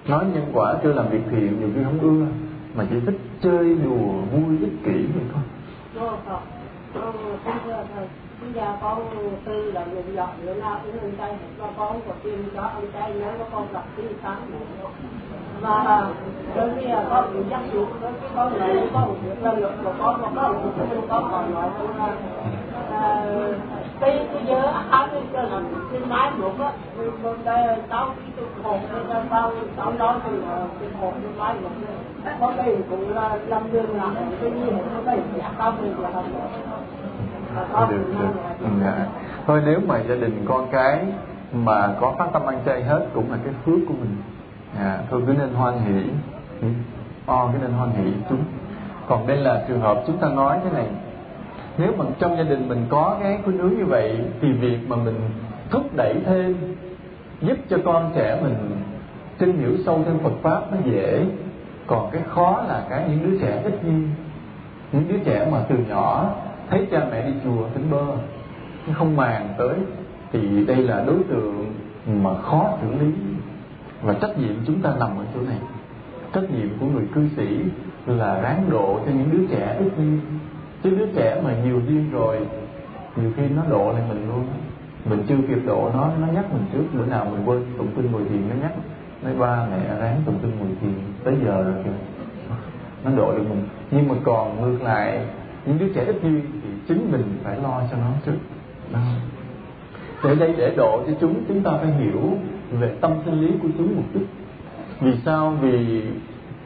Speaker 1: Nói nhân quả kêu làm việc thiện, nhiều khi không ưa, mà chỉ thích chơi đùa, vui, ích kỷ vậy thôi.
Speaker 2: Bây giờ con tư là người dọn nữa nào cũng người tay cho con và tiền cho ông tay nhớ nó con gặp cái sáng và đôi khi là con bị dắt xuống đôi khi con một việc lần lượt của con mà có một việc con còn nói là cái cái giờ áo cái cái là cái máy một á. Bên đây tao cái hộp cái tao tao nói thì cái hộp cái máy một có đây cũng là làm đường làm cái gì có đây giả tao thì là
Speaker 1: được được. dạ. thôi nếu mà gia đình con cái mà có phát tâm ăn chay hết cũng là cái phước của mình à, thôi cứ nên hoan hỷ. Ừ. O cái nên hoan hỷ chúng. Còn đây là trường hợp chúng ta nói thế này. Nếu mà trong gia đình mình có cái khuynh hướng như vậy thì việc mà mình thúc đẩy thêm giúp cho con trẻ mình tin hiểu sâu thêm Phật pháp nó dễ. Còn cái khó là cái những đứa trẻ ít duyên những đứa trẻ mà từ nhỏ thấy cha mẹ đi chùa tỉnh bơ không màng tới thì đây là đối tượng mà khó xử lý và trách nhiệm chúng ta nằm ở chỗ này. Trách nhiệm của người cư sĩ là ráng độ cho những đứa trẻ ít duyên chứ đứa trẻ mà nhiều duyên rồi, nhiều khi nó độ lại mình luôn. Mình chưa kịp độ nó nó nhắc mình trước. Bữa nào mình quên tụng kinh ngồi thiền, nó nhắc, nói, ba mẹ ráng tụng kinh ngồi thiền, tới giờ rồi kìa. Nó độ được mình. Nhưng mà còn ngược lại, những đứa trẻ ít duyên thì chính mình phải lo cho nó trước. Đó. để đây để độ cho chúng chúng ta phải hiểu về tâm sinh lý của chúng một chút. Vì sao? Vì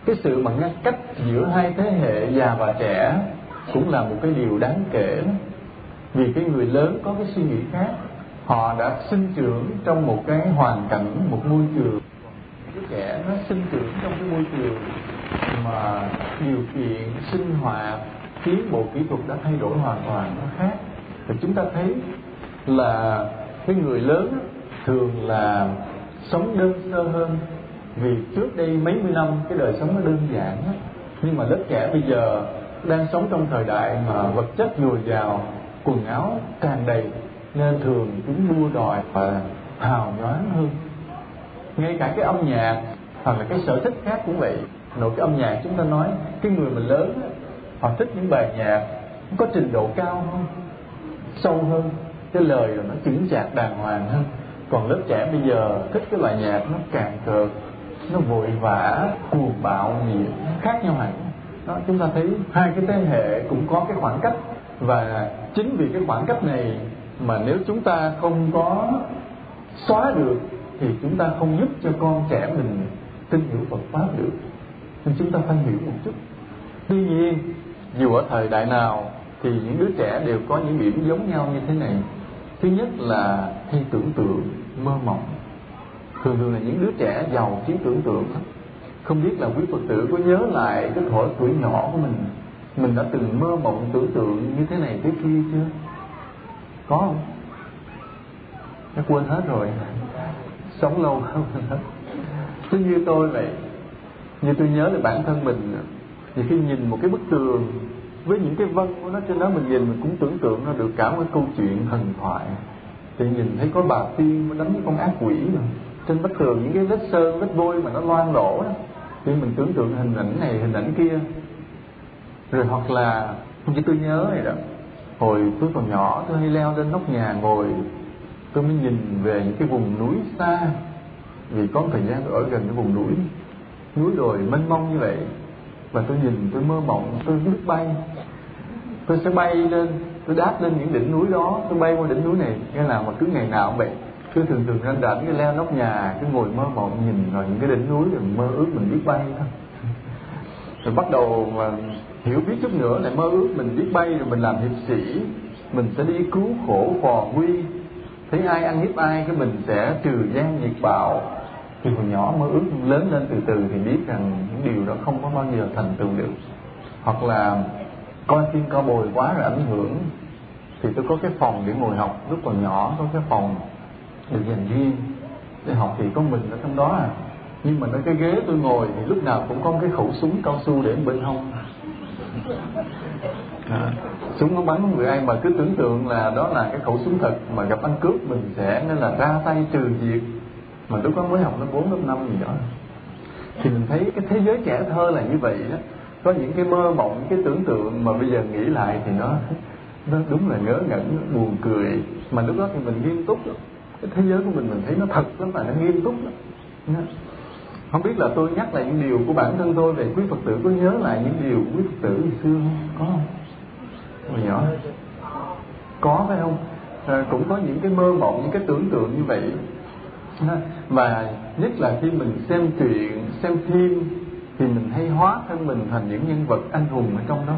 Speaker 1: cái sự mà ngăn cách giữa hai thế hệ già và trẻ cũng là một cái điều đáng kể. Vì cái người lớn có cái suy nghĩ khác, họ đã sinh trưởng trong một cái hoàn cảnh, một môi trường. Đứa trẻ nó sinh trưởng trong cái môi trường mà điều kiện sinh hoạt, tiến bộ kỹ thuật đã thay đổi hoàn toàn, nó khác. Thì chúng ta thấy là cái người lớn thường là sống đơn sơ hơn. Vì trước đây mấy mươi năm cái đời sống nó đơn giản nhưng mà lớp trẻ bây giờ đang sống trong thời đại mà vật chất dồi dào, quần áo tràn đầy, nên thường chúng đua đòi và hào nhoáng hơn. Ngay cả cái âm nhạc hoặc là cái sở thích khác cũng vậy. Nội cái âm nhạc chúng ta nói, cái người mình lớn họ thích những bài nhạc có trình độ cao hơn, sâu hơn, cái lời là nó chững chạc đàng hoàng hơn còn lớp trẻ bây giờ thích cái bài nhạc nó càng cợt, nó vội vã, cuồng bạo gì khác nhau hẳn. Đó, chúng ta thấy hai cái thế hệ cũng có cái khoảng cách. Và chính vì cái khoảng cách này mà nếu chúng ta không có xóa được thì chúng ta không giúp cho con trẻ mình tin hiểu Phật pháp được. Nên chúng ta phải hiểu một chút. Tuy nhiên, dù ở thời đại nào thì những đứa trẻ đều có những điểm giống nhau như thế này. Thứ nhất là hay tưởng tượng mơ mộng. Thường thường là những đứa trẻ giàu trí tưởng tượng không biết là quý phật tử có nhớ lại cái thuở tuổi nhỏ của mình mình đã từng mơ mộng tưởng tượng như thế này thế kia chưa? Có không? Nó quên hết rồi. Sống lâu không hết. Chứ như tôi vậy, như tôi nhớ là bản thân mình, thì khi nhìn một cái bức tường với những cái vân của nó trên đó, mình nhìn mình cũng tưởng tượng ra được cả một câu chuyện thần thoại thì nhìn thấy có bà tiên đánh với con ác quỷ rồi trên bức tường những cái vết sơn, vết vôi mà nó loang lỗ đó. Thì mình tưởng tượng hình ảnh này, hình ảnh kia. Rồi hoặc là không chỉ tôi nhớ này đó. Hồi tôi còn nhỏ, tôi hay leo lên nóc nhà ngồi. Tôi mới nhìn về những cái vùng núi xa. Vì có thời gian tôi ở gần cái vùng núi. Núi đồi mênh mông như vậy. Và tôi nhìn, tôi mơ mộng, tôi biết bay. Tôi sẽ bay lên tôi đáp lên những đỉnh núi đó tôi bay qua đỉnh núi này. Nghe là mà cứ ngày nào cũng vậy. Cứ thường thường ranh rảnh cái leo nóc nhà, cứ ngồi mơ mộng nhìn vào những cái đỉnh núi rồi mơ ước mình biết bay thôi. Rồi bắt đầu mà hiểu biết chút nữa lại mơ ước mình biết bay rồi mình làm hiệp sĩ, mình sẽ đi cứu khổ phò nguy. Thấy ai ăn hiếp ai cái mình sẽ trừ gian nhiệt bạo. Thì hồi nhỏ mơ ước lớn lên từ từ thì biết rằng những điều đó không có bao giờ thành tựu được. Hoặc là coi phim cao bồi quá rồi ảnh hưởng thì tôi có cái phòng để ngồi học lúc còn nhỏ có cái phòng được dành riêng để học thì có mình ở trong đó à. Nhưng mà nơi cái ghế tôi ngồi thì lúc nào cũng có cái khẩu súng cao su để bên hông. À, súng nó bắn người ai mà cứ tưởng tượng là đó là cái khẩu súng thật mà gặp ăn cướp mình sẽ nên là ra tay trừ diệt. Mà lúc đó mới học lớp bốn lớp năm gì đó. Thì mình thấy cái thế giới trẻ thơ là như vậy đó có những cái mơ mộng cái tưởng tượng mà bây giờ nghĩ lại thì nó nó đúng là ngớ ngẩn buồn cười. Mà lúc đó thì mình nghiêm túc lắm. Cái thế giới của mình mình thấy nó thật lắm mà nó nghiêm túc lắm. Không biết là tôi nhắc lại những điều của bản thân tôi về quý phật tử có nhớ lại những điều của quý phật tử ngày xưa không? Có không? Hồi nhỏ. Có phải không? À, cũng có những cái mơ mộng những cái tưởng tượng như vậy. Và nhất là khi mình xem truyện xem phim thì mình hay hóa thân mình thành những nhân vật anh hùng ở trong đó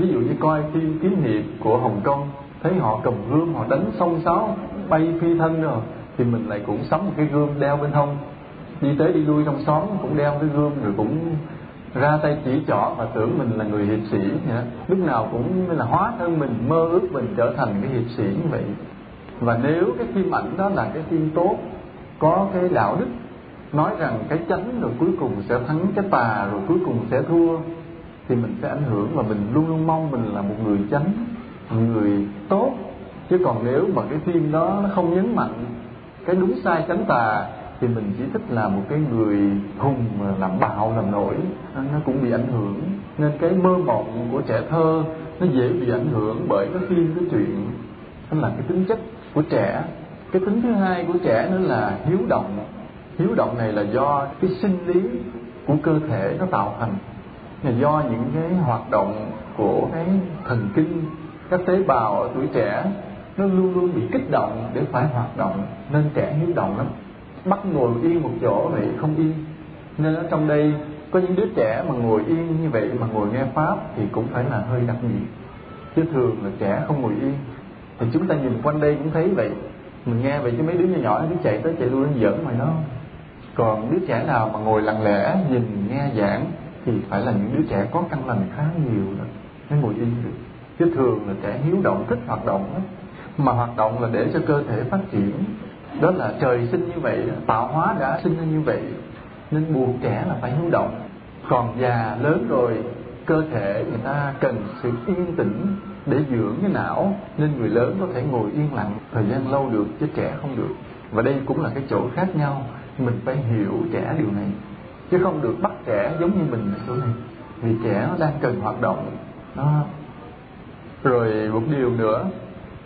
Speaker 1: ví dụ như coi phim kiếm hiệp của hồng kông, thấy họ cầm gươm, họ đánh xông sáo, bay phi thân rồi, thì mình lại cũng sắm một cái gươm đeo bên hông đi tới đi lui trong xóm cũng đeo cái gươm rồi cũng ra tay chỉ trỏ và tưởng mình là người hiệp sĩ nhỉ? lúc nào cũng là hóa thân mình, mơ ước mình trở thành cái hiệp sĩ như vậy và nếu cái phim ảnh đó là cái phim tốt, có cái đạo đức, nói rằng cái chánh rồi cuối cùng sẽ thắng cái tà rồi cuối cùng sẽ thua thì mình sẽ ảnh hưởng và mình luôn luôn mong mình là một người chánh, một người tốt. Chứ còn nếu mà cái phim đó nó không nhấn mạnh cái đúng sai chánh tà, thì mình chỉ thích là một cái người hùng làm bạo, làm nổi. Nó cũng bị ảnh hưởng. Nên cái mơ mộng của trẻ thơ nó dễ bị ảnh hưởng bởi cái phim cái chuyện đó là cái tính chất của trẻ. Cái tính thứ hai của trẻ nữa là hiếu động. Hiếu động này là do cái sinh lý của cơ thể nó tạo thành là do những cái hoạt động của cái thần kinh, các tế bào ở tuổi trẻ, nó luôn luôn bị kích động để phải hoạt động, nên trẻ hiếu động lắm. Bắt ngồi yên một chỗ vậy không yên. Nên ở trong đây, có những đứa trẻ mà ngồi yên như vậy, mà ngồi nghe pháp thì cũng phải là hơi đặc biệt. Chứ thường là trẻ không ngồi yên. Thì chúng ta nhìn quanh đây cũng thấy vậy. Mình nghe vậy chứ mấy đứa nhỏ nhỏ nó chạy tới chạy lui nó giỡn mà nó. Còn đứa trẻ nào mà ngồi lặng lẽ, nhìn, nghe giảng thì phải là những đứa trẻ có căn lành khá nhiều đó mới ngồi yên được chứ thường là trẻ hiếu động, thích hoạt động đó. mà hoạt động là để cho cơ thể phát triển. Đó là trời sinh như vậy tạo hóa đã sinh ra như vậy, nên buộc trẻ là phải hiếu động. Còn già lớn rồi, cơ thể người ta cần sự yên tĩnh để dưỡng cái não, nên người lớn có thể ngồi yên lặng thời gian lâu được, chứ trẻ không được. Và đây cũng là cái chỗ khác nhau. Mình phải hiểu trẻ điều này chứ không được bắt trẻ giống như mình ở chỗ này. Vì trẻ nó đang cần hoạt động. Đó. Rồi một điều nữa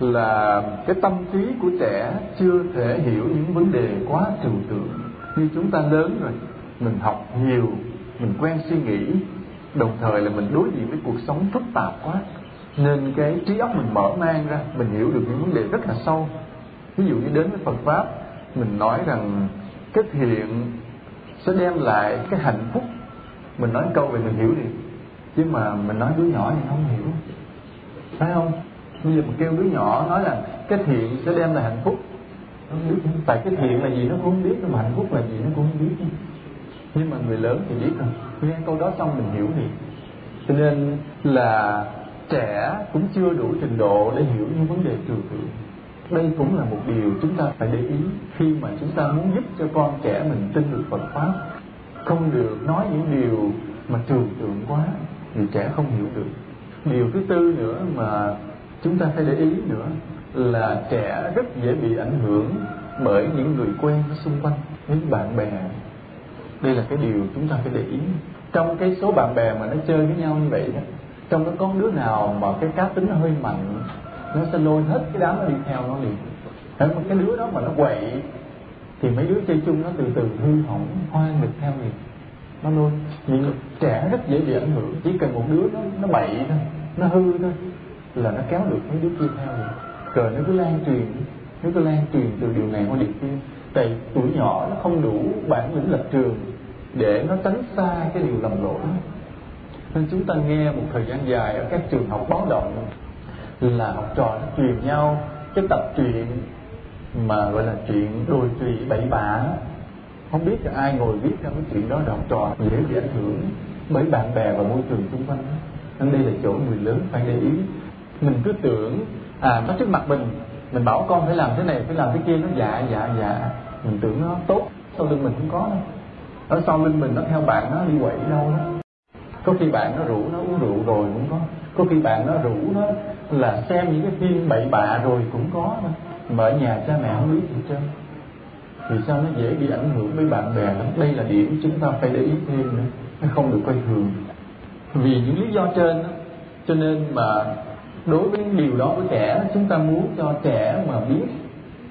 Speaker 1: là cái tâm trí của trẻ chưa thể hiểu những vấn đề quá trừu tượng. Như chúng ta lớn rồi, mình học nhiều, mình quen suy nghĩ, đồng thời là mình đối diện với cuộc sống phức tạp quá. Nên cái trí óc mình mở mang ra, mình hiểu được những vấn đề rất là sâu. Ví dụ như đến với Phật pháp, mình nói rằng cái thiện sẽ đem lại cái hạnh phúc. Mình nói câu về mình hiểu đi. Chứ mà mình nói đứa nhỏ thì không hiểu. Phải không? Bây giờ mình kêu đứa nhỏ nói là cái thiện sẽ đem lại hạnh phúc. Không biết, tại cái thiện là gì nó cũng không biết mà hạnh phúc là gì nó cũng không biết. Nhưng mà người lớn thì biết rồi. Nghe câu đó xong mình hiểu thì. Cho nên là trẻ cũng chưa đủ trình độ để hiểu những vấn đề trừu tượng đây cũng là một điều chúng ta phải để ý khi mà chúng ta muốn giúp cho con trẻ mình tin được Phật pháp. Không được nói những điều mà trừu tượng quá vì trẻ không hiểu được. Điều thứ tư nữa mà chúng ta phải để ý nữa là trẻ rất dễ bị ảnh hưởng bởi những người quen ở xung quanh, những bạn bè. Đây là cái điều chúng ta phải để ý. Trong cái số bạn bè mà nó chơi với nhau như vậy đó, trong đó có đứa nào mà cái cá tính nó hơi mạnh nó sẽ lôi hết cái đám nó đi theo nó liền Thế mà cái đứa đó mà nó quậy, thì mấy đứa chơi chung nó từ từ hư hỏng, hoang được theo liền. Nó lôi những trẻ rất dễ bị ảnh hưởng. Chỉ cần một đứa nó nó bậy thôi, nó hư thôi, là nó kéo được mấy đứa kia theo liền. Rồi nó cứ lan truyền, nó cứ lan truyền từ điều này qua điều kia. Tại tuổi nhỏ nó không đủ bản lĩnh lập trường để nó tránh xa cái điều lầm lỗi. Nên chúng ta nghe một thời gian dài ở các trường học báo động là học trò nó truyền nhau. Cái tập truyện mà gọi là chuyện đồi trụy bậy bạ không biết là ai ngồi viết ra cái chuyện đó là học trò, dễ bị ảnh hưởng bởi bạn bè và môi trường xung quanh nên đây là chỗ người lớn phải để ý. Mình cứ tưởng à nó trước mặt mình mình bảo con phải làm thế này, phải làm thế kia, nó dạ dạ dạ. Mình tưởng nó tốt, sau lưng mình không có đâu. Ở sau lưng mình nó theo bạn nó đi quậy đâu đó. Có khi bạn nó rủ, nó uống rượu rồi cũng có có khi bạn nó rủ nó là xem những cái phim bậy bạ rồi cũng có đó. mà ở nhà cha mẹ không biết gì trơn. Vì sao nó dễ bị ảnh hưởng với bạn bè lắm? Đây là điểm chúng ta phải để ý thêm nữa. Nó không được coi thường. Vì những lý do trên đó, cho nên mà đối với điều đó với trẻ chúng ta muốn cho trẻ mà biết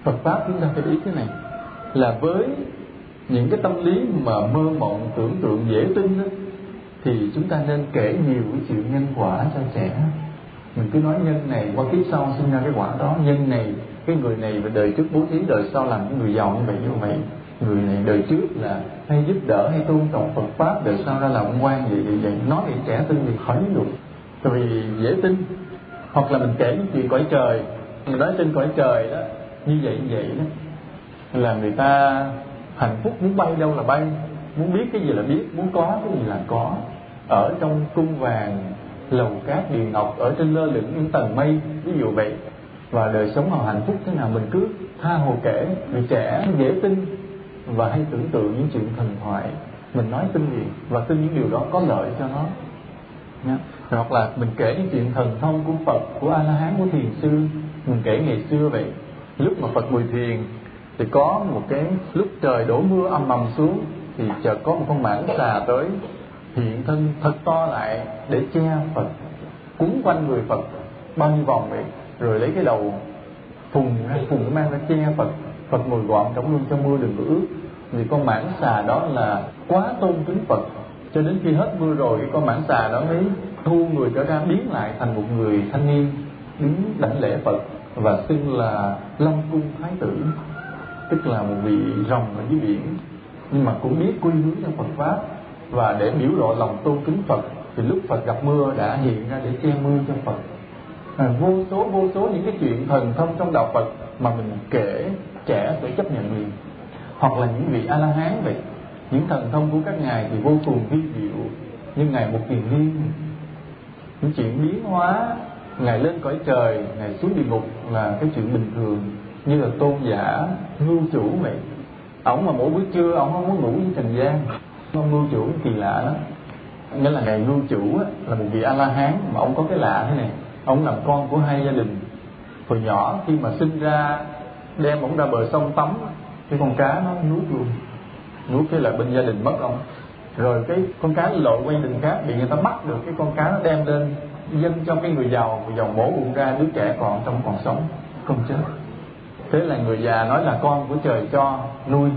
Speaker 1: Phật pháp chúng ta phải ý cái này. Là với những cái tâm lý mà mơ mộng tưởng tượng dễ tin đó, thì chúng ta nên kể nhiều cái chuyện nhân quả cho trẻ. Mình cứ nói nhân này qua kiếp sau sinh ra cái quả đó, nhân này, cái người này về đời trước bố thí, đời sau làm cái người giàu như vậy như vậy. Người này, đời trước là hay giúp đỡ, hay tôn trọng Phật pháp, đời sau ra làm quan vậy vậy vậy. Nói để trẻ tin thì khỏi được. Tại vì dễ tin. Hoặc là mình kể những chuyện cõi trời, mình nói trên cõi trời đó, như vậy như vậy đó. Là người ta hạnh phúc muốn bay đâu là bay. Muốn biết cái gì là biết, muốn có cái gì là có ở trong cung vàng, lầu cát điền ngọc, ở trên lơ lửng những tầng mây, ví dụ vậy. Và đời sống họ hạnh phúc thế nào mình cứ tha hồ kể vì trẻ dễ tin và hay tưởng tượng những chuyện thần thoại. Mình nói tin gì và tin những điều đó có lợi cho nó. Nha. hoặc là mình kể những chuyện thần thông của Phật, của A La Hán của thiền sư. Mình kể ngày xưa vậy, lúc mà phật ngồi thiền, thì có một cái lúc trời đổ mưa âm ầm xuống, thì chợt có một con mãng xà tới hiện thân thật to lại để che phật, cuốn quanh người phật bao nhiêu vòng vậy rồi lấy cái đầu phùng ra, phùng mang ra che phật. Phật ngồi gọn trong luôn cho mưa đừng có ướt. Vì con mãng xà đó là quá tôn kính phật, cho đến khi hết mưa rồi con mãng xà đó mới thu người trở ra biến lại thành một người thanh niên đứng đảnh lễ phật và xưng là long cung thái tử, tức là một vị rồng ở dưới biển. Nhưng mà cũng biết quy hướng trong phật pháp và để biểu lộ lòng tôn kính phật thì lúc phật gặp mưa đã hiện ra để che mưa cho phật. À, vô số vô số những cái chuyện thần thông trong đạo phật mà mình kể trẻ sẽ chấp nhận liền. Hoặc là những vị a la hán vậy những thần thông của các ngài thì vô cùng vi diệu nhưng ngài một kiền liên những chuyện biến hóa ngài lên cõi trời ngài xuống địa ngục là cái chuyện bình thường như là tôn giả ngưu chủ vậy. Ổng mà mỗi buổi trưa ổng không muốn ngủ với trần gian ông ngưu chủ kỳ lạ lắm. Nghĩa là ngài ngưu chủ á, là một vị a la hán mà ông có cái lạ thế này. Ông làm con của hai gia đình. Hồi nhỏ khi mà sinh ra đem ông ra bờ sông tắm cái con cá nó nuốt luôn. Nuốt cái là bên gia đình mất ông. Rồi cái con cá lội quay đình khác bị người ta bắt được cái con cá nó đem lên dân cho cái người giàu người giàu mổ bụng ra đứa trẻ còn trong còn sống không chết. Thế là người già nói là con của trời cho nuôi.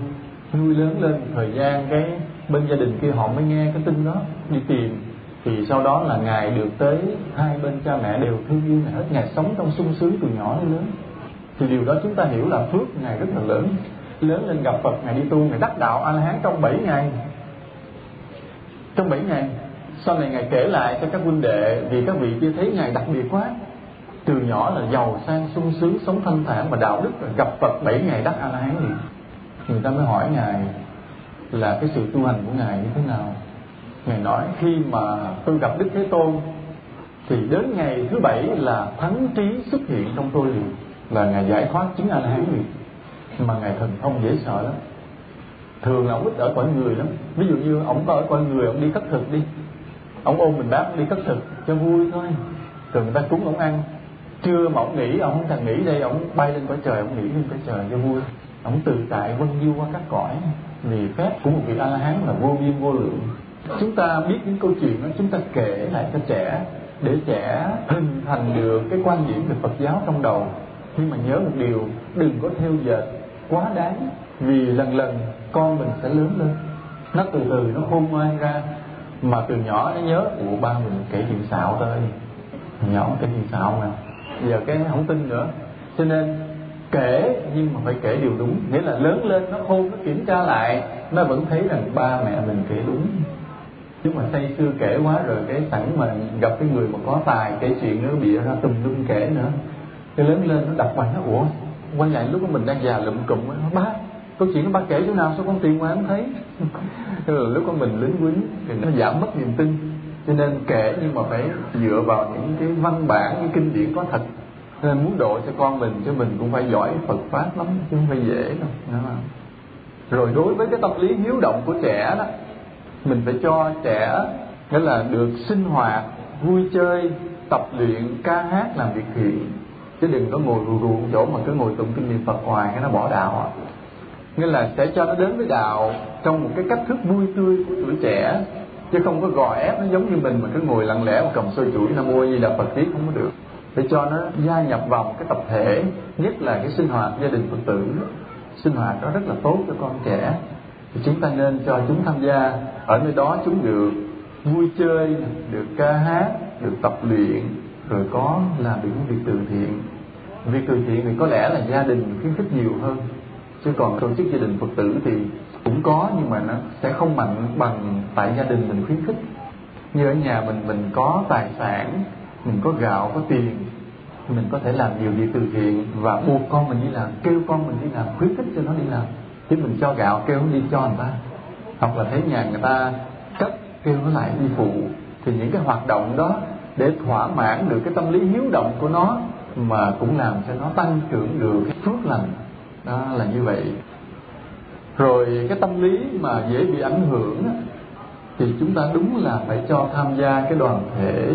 Speaker 1: Nuôi lớn lên thời gian cái bên gia đình kia họ mới nghe cái tin đó, đi tìm. Thì sau đó là ngài được tới, hai bên cha mẹ đều thương yêu ngài hết. Ngài sống trong sung sướng từ nhỏ đến lớn. Thì điều đó chúng ta hiểu là phước ngài rất là lớn. Lớn lên gặp phật ngài đi tu ngài đắc đạo a la hán trong 7 ngày. Trong 7 ngày, sau này ngài kể lại cho các huynh đệ vì các vị kia thấy ngài đặc biệt quá. Từ nhỏ là giàu sang, sung sướng, sống thanh thản và đạo đức gặp phật 7 ngày đắc a la hán liền. Người ta mới hỏi ngài là cái sự tu hành của ngài như thế nào? Ngài nói, khi mà tôi gặp đức thế tôn, thì đến ngày thứ bảy là thắng trí xuất hiện trong tôi liền, là ngài giải thoát chứng a la hán liền. Mà ngài thần thông dễ sợ lắm. Thường là ông ít ở cõi người lắm. Ví dụ như ông có ở cõi người, ông đi khất thực đi. Ông ôm mình bác đi khất thực cho vui thôi. Thường người ta cúng ông ăn. Trưa mà ông nghỉ, ông không cần nghỉ đây, ông bay lên cõi trời, ông nghỉ lên cõi trời cho vui. Ông tự tại vân du qua các cõi vì phép của một vị a la hán là vô biên vô lượng. Chúng ta biết những câu chuyện đó, chúng ta kể lại cho trẻ để trẻ hình thành được cái quan điểm về Phật giáo trong đầu. Nhưng mà nhớ một điều, đừng có theo dệt quá đáng, vì lần lần con mình sẽ lớn lên. Nó từ từ nó khôn ngoan ra, mà từ nhỏ nó nhớ của ba mình kể chuyện xạo thôi. Nhỏ kể chuyện xạo mà. Giờ cái không tin nữa. Cho nên kể, nhưng mà phải kể điều đúng. Nghĩa là lớn lên nó khôn nó kiểm tra lại, nó vẫn thấy rằng ba mẹ mình kể đúng. Chứ mà say xưa kể quá rồi cái sẵn mà gặp cái người mà có tài, kể chuyện nó bịa ra tùm lum kể nữa. Cái lớn lên nó đọc bài nó, ủa, quay lại lúc mình đang già lụm cụm nó ba câu chuyện nó ba kể chỗ nào, sao con tiền ngoài không thấy? Là lúc con mình lính quýnh thì nó giảm mất niềm tin. Cho nên kể nhưng mà phải dựa vào những cái văn bản, những kinh điển có thật nên muốn độ cho con mình cho mình cũng phải giỏi Phật pháp lắm, chứ không phải dễ đâu, Đúng không? rồi đối với cái tâm lý hiếu động của trẻ đó, mình phải cho trẻ, nghĩa là được sinh hoạt, vui chơi, tập luyện, ca hát, làm việc thiện chứ đừng có ngồi rù rù chỗ mà cứ ngồi tụng kinh niệm Phật hoài, cái nó bỏ đạo à. nghĩa là sẽ cho nó đến với đạo trong một cái cách thức vui tươi của tuổi trẻ, chứ không có gò ép nó giống như mình mà cứ ngồi lặng lẽ mà cầm sôi chuỗi nam mô gì là Phật tiết không có được để cho nó gia nhập vào một cái tập thể, nhất là cái sinh hoạt gia đình phật tử. Sinh hoạt đó rất là tốt cho con trẻ. Thì chúng ta nên cho chúng tham gia. Ở nơi đó chúng được vui chơi, được ca hát, được tập luyện, rồi có làm được những việc từ thiện. Việc từ thiện thì có lẽ là gia đình khuyến khích nhiều hơn. Chứ còn tổ chức gia đình phật tử thì cũng có, nhưng mà nó sẽ không mạnh bằng tại gia đình mình khuyến khích. Như ở nhà mình mình có tài sản mình có gạo, có tiền, mình có thể làm nhiều việc từ thiện và buộc con mình đi làm, kêu con mình đi làm, khuyến khích cho nó đi làm. Chứ mình cho gạo, kêu nó đi cho người ta. Hoặc là thấy nhà người ta cấp, kêu nó lại đi phụ. Thì những cái hoạt động đó để thỏa mãn được cái tâm lý hiếu động của nó mà cũng làm cho nó tăng trưởng được cái phước lành. Đó là như vậy. Rồi cái tâm lý mà dễ bị ảnh hưởng thì chúng ta đúng là phải cho tham gia cái đoàn thể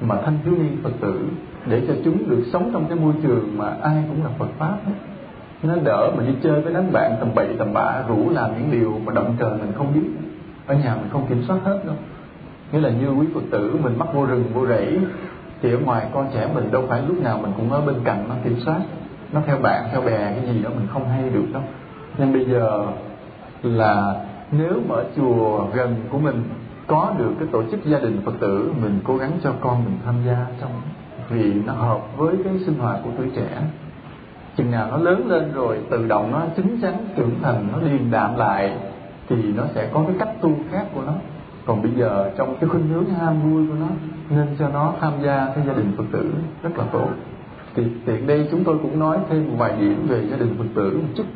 Speaker 1: mà thanh thiếu niên phật tử để cho chúng được sống trong cái môi trường mà ai cũng là phật pháp hết. Nó đỡ mà đi chơi với đám bạn tầm bậy tầm bạ, rủ làm những điều mà động trời mình không biết. Ở nhà mình không kiểm soát hết đâu. Nghĩa là như quý phật tử mình mắc vô rừng, vô rẫy, thì ở ngoài con trẻ mình đâu phải lúc nào mình cũng ở bên cạnh nó kiểm soát. Nó theo bạn, theo bè, cái gì đó mình không hay được đâu. Nên bây giờ là nếu mà ở chùa gần của mình có được cái tổ chức gia đình phật tử, mình cố gắng cho con mình tham gia trong vì nó hợp với cái sinh hoạt của tuổi trẻ. Chừng nào nó lớn lên rồi, tự động nó chín chắn, trưởng thành, nó điềm đạm lại, thì nó sẽ có cái cách tu khác của nó. Còn bây giờ, trong cái khuynh hướng ham vui của nó, nên cho nó tham gia cái gia đình phật tử, rất là tốt. Thì tiện đây chúng tôi cũng nói thêm một vài điểm về gia đình phật tử một chút.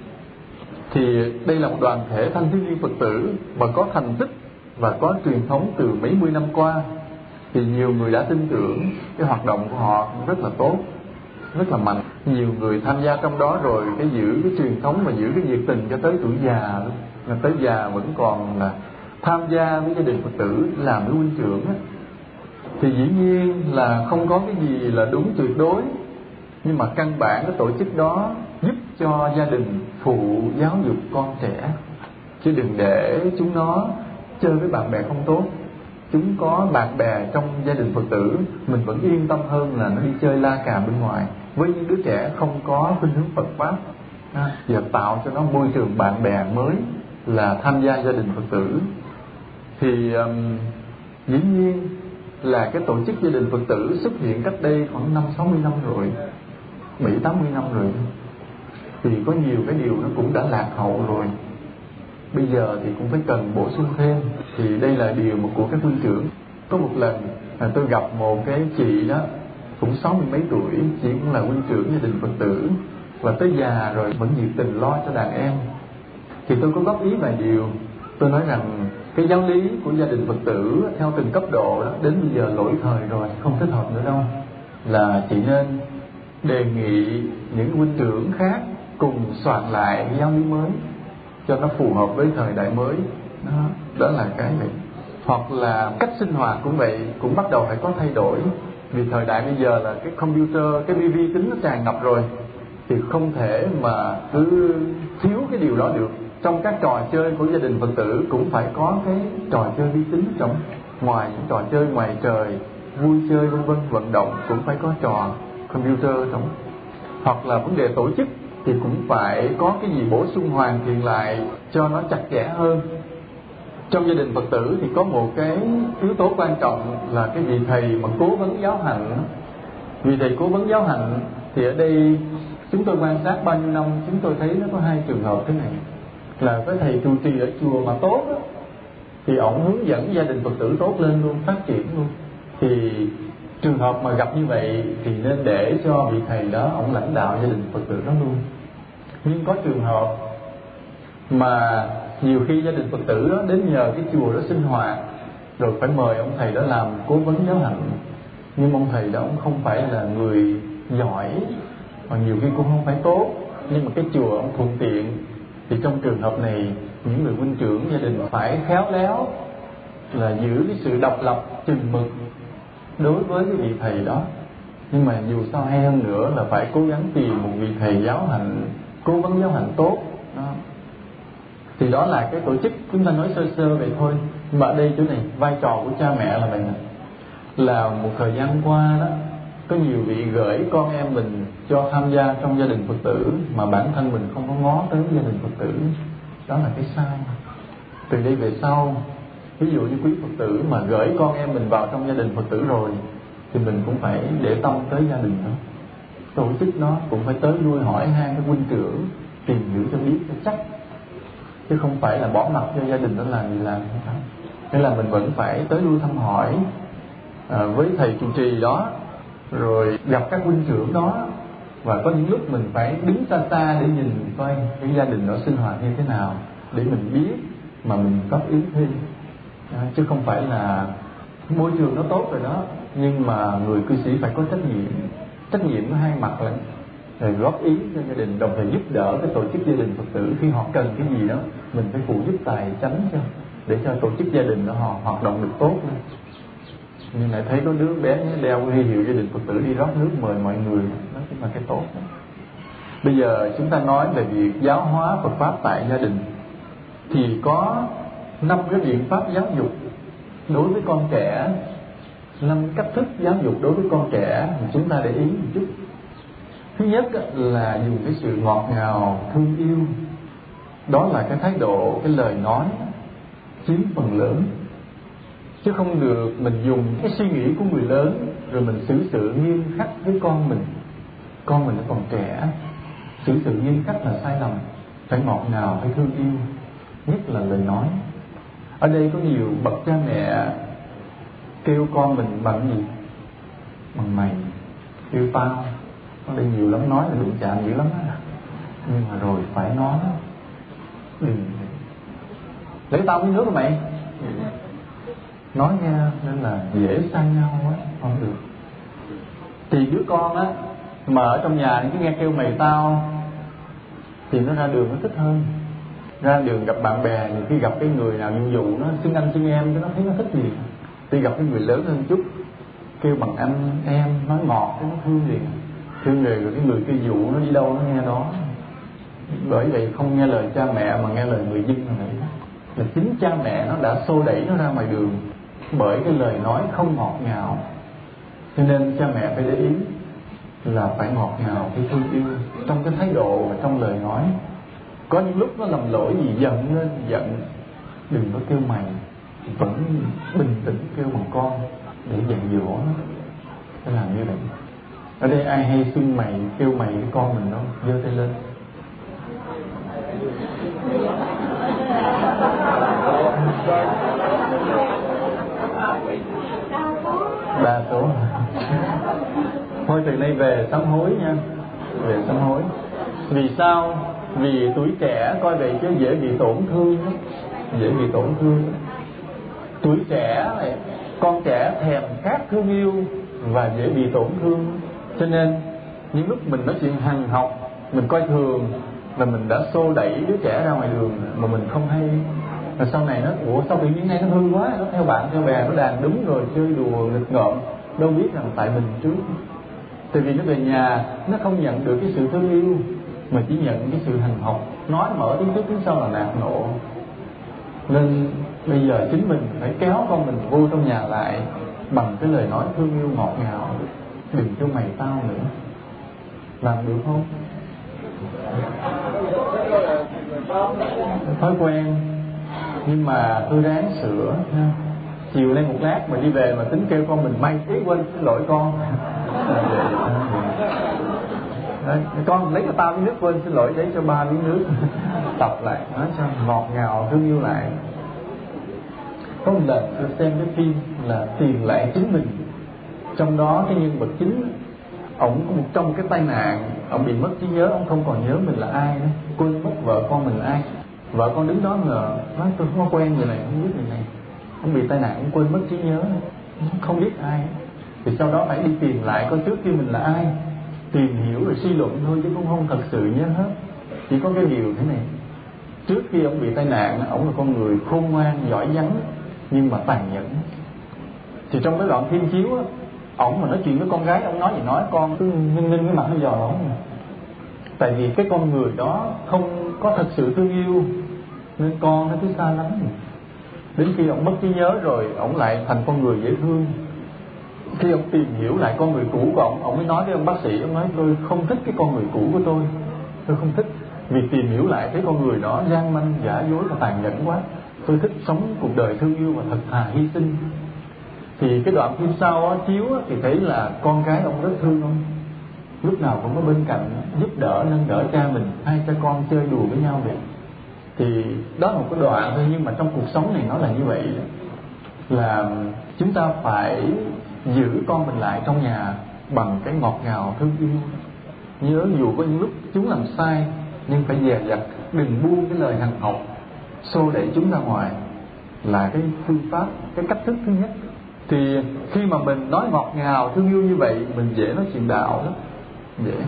Speaker 1: Thì đây là một đoàn thể thanh thiếu niên phật tử mà có thành tích và có truyền thống từ mấy mươi năm qua thì nhiều người đã tin tưởng cái hoạt động của họ rất là tốt rất là mạnh. Nhiều người tham gia trong đó rồi cái giữ cái truyền thống và giữ cái nhiệt tình cho tới tuổi già là tới già vẫn còn là tham gia với gia đình phật tử làm cái huynh trưởng á, thì dĩ nhiên là không có cái gì là đúng tuyệt đối nhưng mà căn bản cái tổ chức đó giúp cho gia đình phụ giáo dục con trẻ. Chứ đừng để chúng nó chơi với bạn bè không tốt. Chúng có bạn bè trong gia đình phật tử mình vẫn yên tâm hơn là nó đi chơi la cà bên ngoài. Với những đứa trẻ không có khuynh hướng phật pháp à, và tạo cho nó môi trường bạn bè mới là tham gia gia đình phật tử. Thì um, dĩ nhiên là cái tổ chức gia đình phật tử xuất hiện cách đây khoảng năm sáu mươi năm rồi bảy tám mươi năm rồi. Thì có nhiều cái điều nó cũng đã lạc hậu rồi bây giờ thì cũng phải cần bổ sung thêm. Thì đây là điều mà của các huynh trưởng. Có một lần là tôi gặp một cái chị đó, cũng sáu mươi mấy tuổi, chị cũng là huynh trưởng gia đình phật tử, và tới già rồi vẫn nhiệt tình lo cho đàn em. Thì tôi có góp ý vài điều. Tôi nói rằng cái giáo lý của gia đình phật tử theo từng cấp độ đó, đến bây giờ lỗi thời rồi, không thích hợp nữa đâu. Là chị nên đề nghị những huynh trưởng khác cùng soạn lại giáo lý mới cho nó phù hợp với thời đại mới. Đó, đó là cái này. Hoặc là cách sinh hoạt cũng vậy cũng bắt đầu phải có thay đổi. Vì thời đại bây giờ là cái computer cái vi tính nó tràn ngập rồi thì không thể mà cứ thiếu cái điều đó được. Trong các trò chơi của gia đình phật tử cũng phải có cái trò chơi vi tính trong. Ngoài những trò chơi ngoài trời vui chơi vân vân vận động cũng phải có trò computer trong. Hoặc là vấn đề tổ chức thì cũng phải có cái gì bổ sung hoàn thiện lại cho nó chặt chẽ hơn. Trong gia đình phật tử thì có một cái yếu tố quan trọng là cái vị thầy mà cố vấn giáo hạnh. Vị thầy cố vấn giáo hạnh thì ở đây chúng tôi quan sát bao nhiêu năm chúng tôi thấy nó có hai trường hợp thế này. Là cái thầy trụ trì ở chùa mà tốt đó, thì ổng hướng dẫn gia đình phật tử tốt lên luôn phát triển luôn. Thì trường hợp mà gặp như vậy thì nên để cho vị thầy đó ổng lãnh đạo gia đình phật tử đó luôn nhưng có trường hợp mà nhiều khi gia đình phật tử đó đến nhờ cái chùa đó sinh hoạt, rồi phải mời ông thầy đó làm cố vấn giáo hạnh nhưng ông thầy đó cũng không phải là người giỏi và nhiều khi cũng không phải tốt. Nhưng mà cái chùa ông thuận tiện, thì trong trường hợp này, những người huynh trưởng gia đình phải khéo léo là giữ cái sự độc lập, chừng mực đối với cái vị thầy đó. Nhưng mà dù sao hay hơn nữa là phải cố gắng tìm một vị thầy giáo hạnh cố vấn giáo hạnh tốt. Đó. thì đó là cái tổ chức chúng ta nói sơ sơ vậy thôi. Nhưng mà ở đây chỗ này, vai trò của cha mẹ là vậy nè. Là một thời gian qua đó, có nhiều vị gửi con em mình cho tham gia trong gia đình phật tử, mà bản thân mình không có ngó tới gia đình phật tử. Đó là cái sai. Từ đây về sau, ví dụ như quý phật tử mà gửi con em mình vào trong gia đình phật tử rồi, thì mình cũng phải để tâm tới gia đình đó tổ chức nó cũng phải tới nuôi hỏi hai cái huynh trưởng tìm hiểu cho biết cho chắc. Chứ không phải là bỏ mặt cho gia đình đó làm gì làm không phải. Nên là mình vẫn phải tới nuôi thăm hỏi à, với thầy trụ trì đó rồi gặp các huynh trưởng đó. Và có những lúc mình phải đứng xa xa để nhìn coi cái gia đình đó sinh hoạt như thế nào để mình biết mà mình góp ý thêm. À, chứ không phải là môi trường nó tốt rồi đó nhưng mà người cư sĩ phải có trách nhiệm trách nhiệm nó hai mặt lắm rồi góp ý cho gia đình, đồng thời giúp đỡ cái tổ chức gia đình phật tử. Khi họ cần cái gì đó, mình phải phụ giúp tài chánh cho, để cho tổ chức gia đình đó họ hoạt động được tốt lên. Nhưng lại thấy có đứa bé đeo huy hiệu gia đình phật tử đi rót nước mời mọi người đó chính là cái tốt đó. bây giờ chúng ta nói về việc giáo hóa phật pháp tại gia đình. Thì có năm cái biện pháp giáo dục đối với con trẻ năm cách thức giáo dục đối với con trẻ mà chúng ta để ý một chút. Thứ nhất là dùng cái sự ngọt ngào, thương yêu. Đó là cái thái độ, cái lời nói chiếm phần lớn. Chứ không được mình dùng cái suy nghĩ của người lớn rồi mình xử sự nghiêm khắc với con mình. Con mình nó còn trẻ. Xử sự nghiêm khắc là sai lầm. Phải ngọt ngào, phải thương yêu. Nhất là lời nói. Ở đây có nhiều bậc cha mẹ kêu con mình bằng gì? Bằng mày. Kêu tao. Nó đây nhiều lắm, nói là đụng chạm dữ lắm á. Nhưng mà rồi phải nói. Đừng lấy tao uống nước rồi mày. Nói nghe nên là dễ sang nhau á không được. Thì đứa con á, mà ở trong nhà cứ nghe kêu mày tao, thì nó ra đường nó thích hơn. Ra đường gặp bạn bè nhiều khi gặp cái người nào dụ dụ nó xưng anh xưng em, cái nó thấy nó thích liền đi gặp cái người lớn hơn chút, kêu bằng anh, em, nói ngọt cái nó thương liền. Thương rồi cái người kia dụ nó đi đâu nó nghe đó. Bởi vậy không nghe lời cha mẹ mà nghe lời người dân là vậy là chính cha mẹ nó đã xô đẩy nó ra ngoài đường bởi cái lời nói không ngọt ngào. Cho nên cha mẹ phải để ý là phải ngọt ngào cái thương yêu. Trong cái thái độ và trong lời nói, có những lúc nó làm lỗi gì giận lên, giận. Đừng có kêu mày vẫn bình tĩnh kêu bằng con để dạy dỗ nó. Phải làm như vậy. Ở đây ai hay xưng mày, kêu mày cái con mình không giơ tay lên. Ba số thôi từ nay về sám hối nha. Về sám hối. Vì sao? Vì tuổi trẻ, coi vậy chứ dễ bị tổn thương dễ bị tổn thương tuổi trẻ này, con trẻ thèm khát thương yêu và dễ bị tổn thương. Cho nên, những lúc mình nói chuyện hằng học, mình coi thường là mình đã xô đẩy đứa trẻ ra ngoài đường mà mình không hay. Rồi sau này nó, ủa, sao tự nhiên nay nó hư quá, nó theo bạn, theo bè, nó đàn đúng rồi, chơi đùa, nghịch ngợm. Đâu biết rằng tại mình trước. Tại vì nó về nhà, nó không nhận được cái sự thương yêu, mà chỉ nhận cái sự hành học, nói mở tiếng trước, tiếng sau là nạt nộ. Nên bây giờ chính mình phải kéo con mình vô trong nhà lại bằng cái lời nói thương yêu ngọt ngào đừng cho mày tao nữa. Làm được không? Thói quen. Nhưng mà tôi ráng sửa ha. chiều nay một lát mà đi về mà tính kêu con mình may tí quên xin lỗi con. Đấy, con lấy cho tao miếng nước quên xin lỗi lấy cho ba miếng nước. Tập lại nói cho ngọt ngào thương yêu lại có một lần tôi xem cái phim là tìm lại chính mình. Trong đó cái nhân vật chính, ổng có một trong cái tai nạn ông bị mất trí nhớ ông không còn nhớ mình là ai nữa. Quên mất vợ con mình là ai. Vợ con đứng đó ngờ, nói tôi không có quen người này, không biết người này. Ông bị tai nạn ông quên mất trí nhớ. Không biết ai. Thì sau đó phải đi tìm lại coi trước kia mình là ai. Tìm hiểu rồi suy luận thôi chứ cũng không thật sự nhớ hết. Chỉ có cái điều thế này. Trước khi ông bị tai nạn ông là con người khôn ngoan, giỏi giắng nhưng mà tàn nhẫn. Thì trong cái đoạn phim chiếu á, ổng mà nói chuyện với con gái ông nói gì nói, con cứ ninh ninh cái mặt nó dò ổng tại vì cái con người đó không có thật sự thương yêu, nên con nó cứ xa lắm đến khi ông mất trí nhớ rồi ông lại thành con người dễ thương. Khi ông tìm hiểu lại con người cũ của ông ông mới nói với ông bác sĩ, ông nói, tôi không thích cái con người cũ của tôi. Tôi không thích. Vì tìm hiểu lại thấy con người đó gian manh, giả dối và tàn nhẫn quá tôi thích sống cuộc đời thương yêu và thật thà hy sinh. Thì cái đoạn phim sau á, chiếu á, thì thấy là con gái ông rất thương ông. Lúc nào cũng có bên cạnh giúp đỡ nâng đỡ cha mình hai cha con chơi đùa với nhau vậy. Thì đó là một cái đoạn thôi nhưng mà trong cuộc sống này nó là như vậy là chúng ta phải giữ con mình lại trong nhà bằng cái ngọt ngào thương yêu. Nhớ dù có những lúc chúng làm sai nhưng phải dè dặt đừng buông cái lời hằng học xô đẩy chúng ra ngoài là cái phương pháp, cái cách thức thứ nhất. Thì khi mà mình nói ngọt ngào, thương yêu như vậy, mình dễ nói chuyện đạo lắm. Dễ.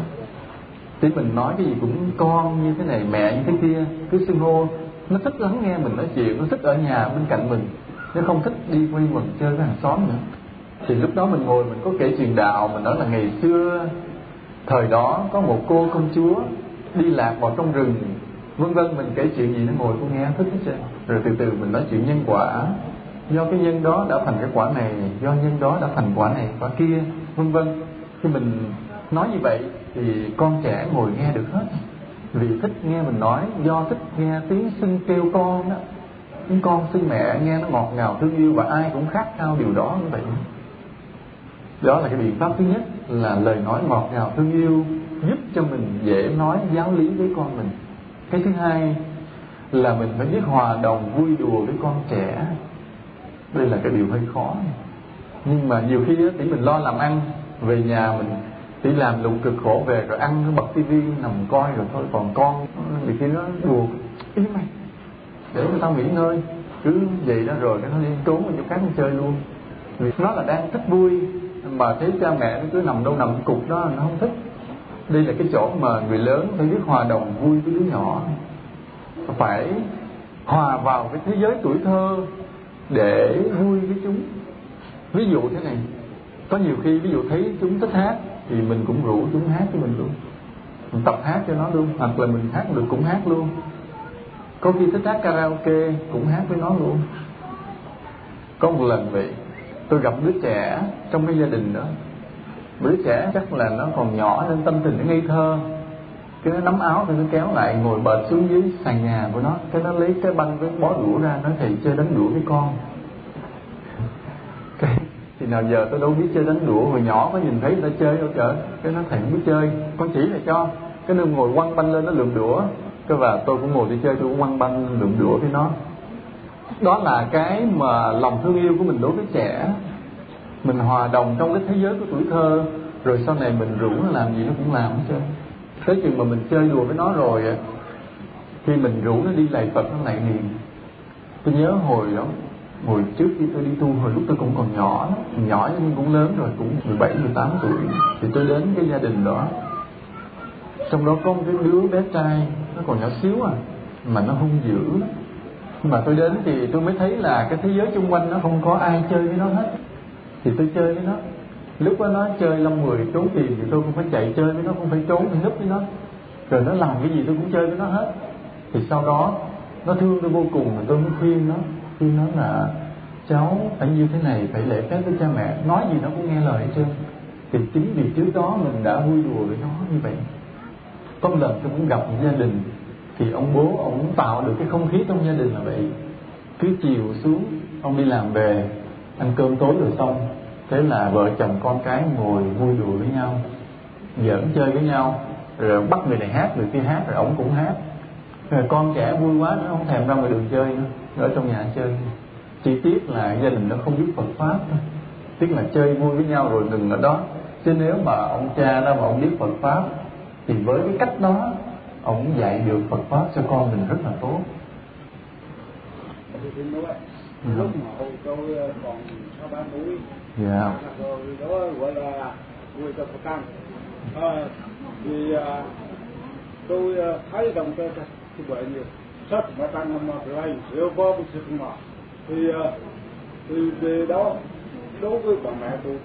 Speaker 1: Thì mình nói cái gì cũng con như thế này, mẹ như thế kia, cứ xưng hô. Nó thích lắng nghe mình nói chuyện, nó thích ở nhà bên cạnh mình. Nó không thích đi quy quần chơi với hàng xóm nữa. Thì lúc đó mình ngồi, mình có kể chuyện đạo, mình nói là ngày xưa, thời đó có một cô công chúa đi lạc vào trong rừng vân vân, mình kể chuyện gì nó ngồi cô nghe, thích hết trơn. Rồi từ từ mình nói chuyện nhân quả. Do cái nhân đó đã thành cái quả này, do nhân đó đã thành quả này, quả kia, vân vân. Khi mình nói như vậy thì con trẻ ngồi nghe được hết. Vì thích nghe mình nói, do thích nghe tiếng xưng kêu con đó. Tiếng con xưng mẹ nghe nó ngọt ngào thương yêu và ai cũng khát khao điều đó như vậy. Đó là cái biện pháp thứ nhất là lời nói ngọt ngào thương yêu giúp cho mình dễ nói giáo lý với con mình cái thứ hai là mình phải biết hòa đồng vui đùa với con trẻ. Đây là cái điều hơi khó. Nhưng mà nhiều khi á thì mình lo làm ăn, về nhà mình chỉ làm lụng cực khổ về, rồi ăn bật tivi nằm coi rồi thôi, còn con thì khi nó đùa ý mày, để người ta nghỉ ngơi. Cứ vậy đó, rồi cái nó đi trốn vào chỗ khác nó chơi luôn. Vì nó là đang thích vui, mà thấy cha mẹ nó cứ nằm đâu nằm cục đó, nó không thích đây là cái chỗ mà người lớn phải biết hòa đồng vui với đứa nhỏ. Phải hòa vào cái thế giới tuổi thơ để vui với chúng. Ví dụ thế này, có nhiều khi ví dụ thấy chúng thích hát thì mình cũng rủ chúng hát cho mình luôn. Mình tập hát cho nó luôn, hoặc là mình hát được cũng hát luôn. Có khi thích hát karaoke cũng hát với nó luôn. Có một lần vậy tôi gặp đứa trẻ trong cái gia đình đó đứa trẻ chắc là nó còn nhỏ nên tâm tình nó ngây thơ. Cái nó nắm áo thì nó kéo lại, ngồi bệt xuống dưới sàn nhà của nó. Cái nó lấy cái băng với bó đũa ra nó thầy chơi đánh đũa với con. Cái thì nào giờ tôi đâu biết chơi đánh đũa, hồi nhỏ có nhìn thấy người ta chơi đâu trời. Cái nó thầy không biết chơi, con chỉ là cho. Cái nó ngồi quăng banh lên nó lượm đũa. Cái và tôi cũng ngồi đi chơi, tôi cũng quăng banh lượm đũa với nó. Đó là cái mà lòng thương yêu của mình đối với trẻ mình hòa đồng trong cái thế giới của tuổi thơ rồi sau này mình rủ nó làm gì nó cũng làm hết trơn. Tới chừng mà mình chơi đùa với nó rồi khi mình rủ nó đi lạy phật nó lại liền tôi nhớ hồi đó hồi trước khi tôi đi tu hồi lúc tôi cũng còn nhỏ nhỏ nhưng cũng lớn rồi cũng 17, 18 tuổi thì tôi đến cái gia đình đó. Trong đó có một cái đứa bé trai nó còn nhỏ xíu à mà nó hung dữ. Nhưng mà tôi đến thì tôi mới thấy là cái thế giới xung quanh nó không có ai chơi với nó hết thì tôi chơi với nó. Lúc đó nó chơi lâm mười trốn tìm thì tôi cũng phải chạy chơi với nó, cũng phải trốn phải núp với nó. Rồi nó làm cái gì tôi cũng chơi với nó hết. Thì sau đó, nó thương tôi vô cùng mà tôi mới khuyên nó khuyên nó là, cháu, phải như thế này, phải lễ phép với cha mẹ. Nói gì nó cũng nghe lời hết trơn. Thì chính vì trước đó mình đã vui đùa với nó như vậy. Có một lần tôi cũng gặp một gia đình, thì ông bố ông tạo được cái không khí trong gia đình là vậy. Cứ chiều xuống, ông đi làm về, ăn cơm tối rồi xong thế là vợ chồng con cái ngồi vui đùa với nhau giỡn chơi với nhau rồi bắt người này hát người kia hát rồi ổng cũng hát. Rồi con trẻ vui quá nó không thèm ra ngoài đường chơi nữa ở trong nhà chơi. Chỉ tiếc là gia đình nó không biết Phật pháp. Thôi tiếc là chơi vui với nhau rồi ngừng ở đó. Chứ nếu mà ông cha đó mà ông biết Phật pháp thì với cái cách đó ông dạy được Phật pháp cho con mình rất là tốt.
Speaker 3: Ừ. lúc mà hồi tôi còn sáu ba tuổi
Speaker 1: dạ
Speaker 3: rồi đó gọi là người cho Phật tăng à, thì à, tôi thấy đồng cái cái bệnh như sắp mà tăng mà phải sửa có cái sự mà thì à, thì về đó đối với bà mẹ tôi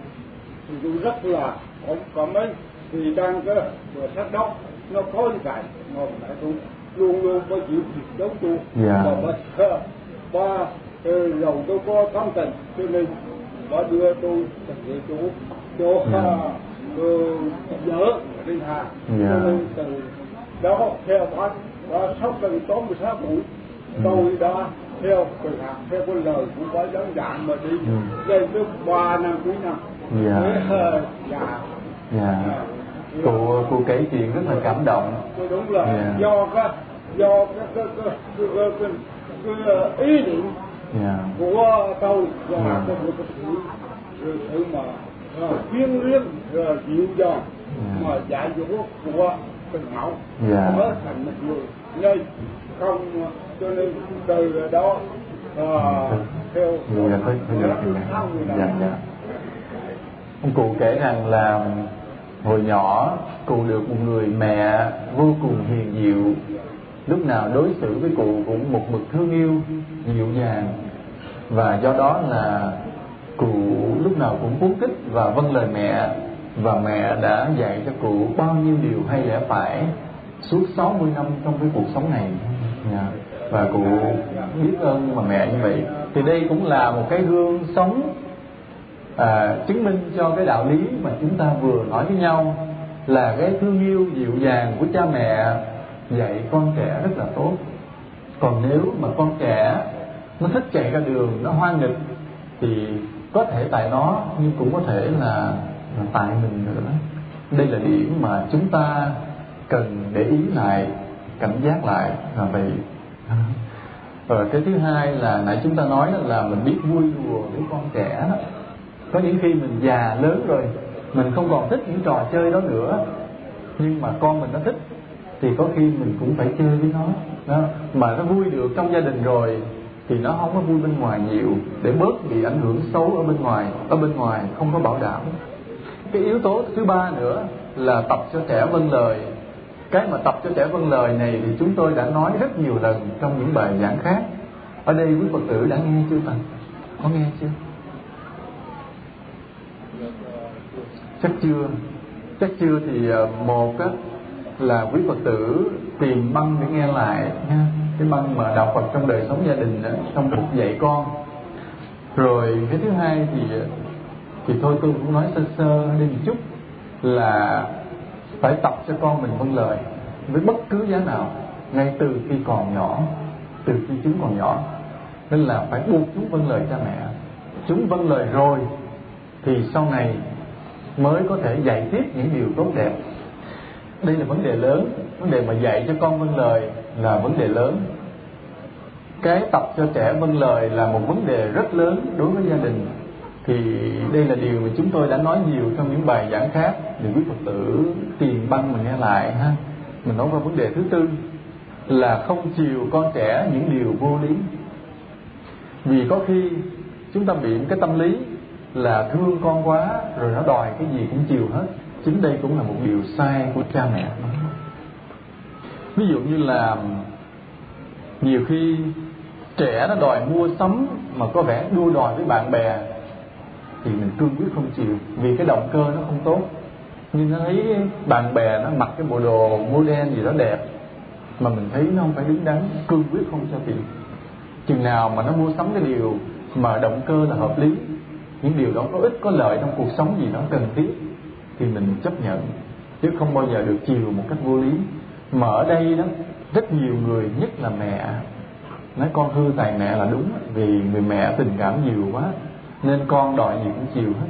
Speaker 3: thì tôi rất là cảm cảm ơn thì đang cái vừa sách đó nó có như vậy mà bà mẹ tôi luôn luôn có chịu việc đấu tu
Speaker 1: Dạ.
Speaker 3: và bà bà rồi tôi có tâm tình cho nên bà đưa tôi chỗ chỗ
Speaker 1: Dạ.
Speaker 3: uh, dở lên hà
Speaker 1: Dạ.
Speaker 3: cho nên từ đó theo bà bà sau gần tám mươi sáu tuổi
Speaker 1: Ừ.
Speaker 3: tôi đã theo từ hạt theo cái lời của bà dẫn dạng mà đi
Speaker 1: Ừ.
Speaker 3: lên tới ba năm cuối năm
Speaker 1: Dạ.
Speaker 3: Ờ, dạ
Speaker 1: dạ cô cô kể chuyện rất là cảm động
Speaker 3: đúng là
Speaker 1: Dạ.
Speaker 3: do cái do cái cái cái cái, cái, ý
Speaker 1: dạ
Speaker 3: của tôi và
Speaker 1: Dạ.
Speaker 3: cái cái sự mà liêm à, dịu dàng
Speaker 1: Dạ.
Speaker 3: mà dạy dỗ của tình mẫu
Speaker 1: Dạ.
Speaker 3: mới thành một người nên không cho nên từ đó à, theo
Speaker 1: Dạ, dạ,
Speaker 3: theo
Speaker 1: dạ.
Speaker 3: sau người
Speaker 1: Dạ, dạ. ông cụ kể rằng là hồi nhỏ cụ được một người mẹ vô cùng hiền diệu lúc nào đối xử với cụ cũng một mực thương yêu dịu dàng. Và do đó là cụ lúc nào cũng cuốn kích và vâng lời mẹ. Và mẹ đã dạy cho cụ bao nhiêu điều hay lẽ phải suốt 60 năm trong cái cuộc sống này. Dạ. Và cụ biết ơn mà mẹ như vậy. Thì đây cũng là một cái gương sống à, chứng minh cho cái đạo lý mà chúng ta vừa nói với nhau là cái thương yêu dịu dàng của cha mẹ dạy con trẻ rất là tốt. Còn nếu mà con trẻ nó thích chạy ra đường nó hoang nghịch thì có thể tại nó nhưng cũng có thể là, là tại mình nữa. Đây là điểm mà chúng ta cần để ý lại cảnh giác lại là vậy. Và cái thứ hai là nãy chúng ta nói là mình biết vui đùa với con trẻ. Có những khi mình già lớn rồi mình không còn thích những trò chơi đó nữa nhưng mà con mình nó thích thì có khi mình cũng phải chơi với nó. Đó. mà nó vui được trong gia đình rồi thì nó không có vui bên ngoài nhiều, để bớt bị ảnh hưởng xấu ở bên ngoài. Ở bên ngoài không có bảo đảm. Cái yếu tố thứ ba nữa là tập cho trẻ vâng lời. Cái mà tập cho trẻ vâng lời này thì chúng tôi đã nói rất nhiều lần trong những bài giảng khác. Ở đây quý phật tử đã nghe chưa ta có nghe chưa? Chắc chưa. Chắc chưa thì ờ, một á là quý phật tử tìm băng để nghe lại nha cái băng mà đạo phật trong đời sống gia đình đó, trong cuộc dạy con. Rồi cái thứ hai thì thì thôi tôi cũng nói sơ sơ đi một chút là phải tập cho con mình vâng lời với bất cứ giá nào ngay từ khi còn nhỏ từ khi chúng còn nhỏ. Nên là phải buộc chúng vâng lời cha mẹ. Chúng vâng lời rồi thì sau này mới có thể dạy tiếp những điều tốt đẹp đây là vấn đề lớn. Vấn đề mà dạy cho con vâng lời là vấn đề lớn. Cái tập cho trẻ vâng lời là một vấn đề rất lớn đối với gia đình. Thì đây là điều mà chúng tôi đã nói nhiều trong những bài giảng khác. Để quý phật tử tìm băng mình nghe lại ha. Mình nói qua vấn đề thứ tư, là không chiều con trẻ những điều vô lý. Vì có khi chúng ta bị cái tâm lý là thương con quá, rồi nó đòi cái gì cũng chiều hết chính đây cũng là một điều sai của cha mẹ. Ví dụ như là nhiều khi trẻ nó đòi mua sắm mà có vẻ đua đòi với bạn bè thì mình cương quyết không chịu vì cái động cơ nó không tốt. Nhưng nó thấy bạn bè nó mặc cái bộ đồ model gì đó đẹp mà mình thấy nó không phải đứng đắn, cương quyết không cho tiền. Chừng nào mà nó mua sắm cái điều mà động cơ là hợp lý, những điều đó có ích, có lợi trong cuộc sống gì nó cần thiết thì mình chấp nhận chứ không bao giờ được chiều một cách vô lý. Mà ở đây đó rất nhiều người nhất là mẹ nói con hư tài mẹ là đúng vì người mẹ tình cảm nhiều quá nên con đòi gì cũng chiều hết.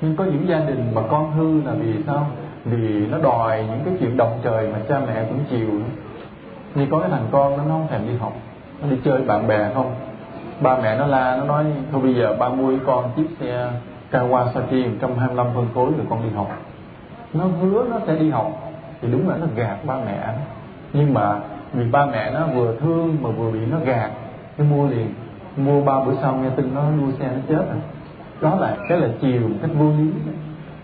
Speaker 1: Nhưng có những gia đình mà con hư là vì sao? Vì nó đòi những cái chuyện động trời mà cha mẹ cũng chiều như có cái thằng con nó, nó không thèm đi học nó đi chơi bạn bè không? Ba mẹ nó la nó nói thôi bây giờ ba mua con chiếc xe Kawasaki 125 phân khối rồi con đi học. Nó hứa nó sẽ đi học. Thì đúng là nó gạt ba mẹ nhưng mà vì ba mẹ nó vừa thương mà vừa bị nó gạt cái mua liền. Mua ba bữa sau nghe tin nó đua xe nó chết rồi đó là cái là chiều một cách vô lý.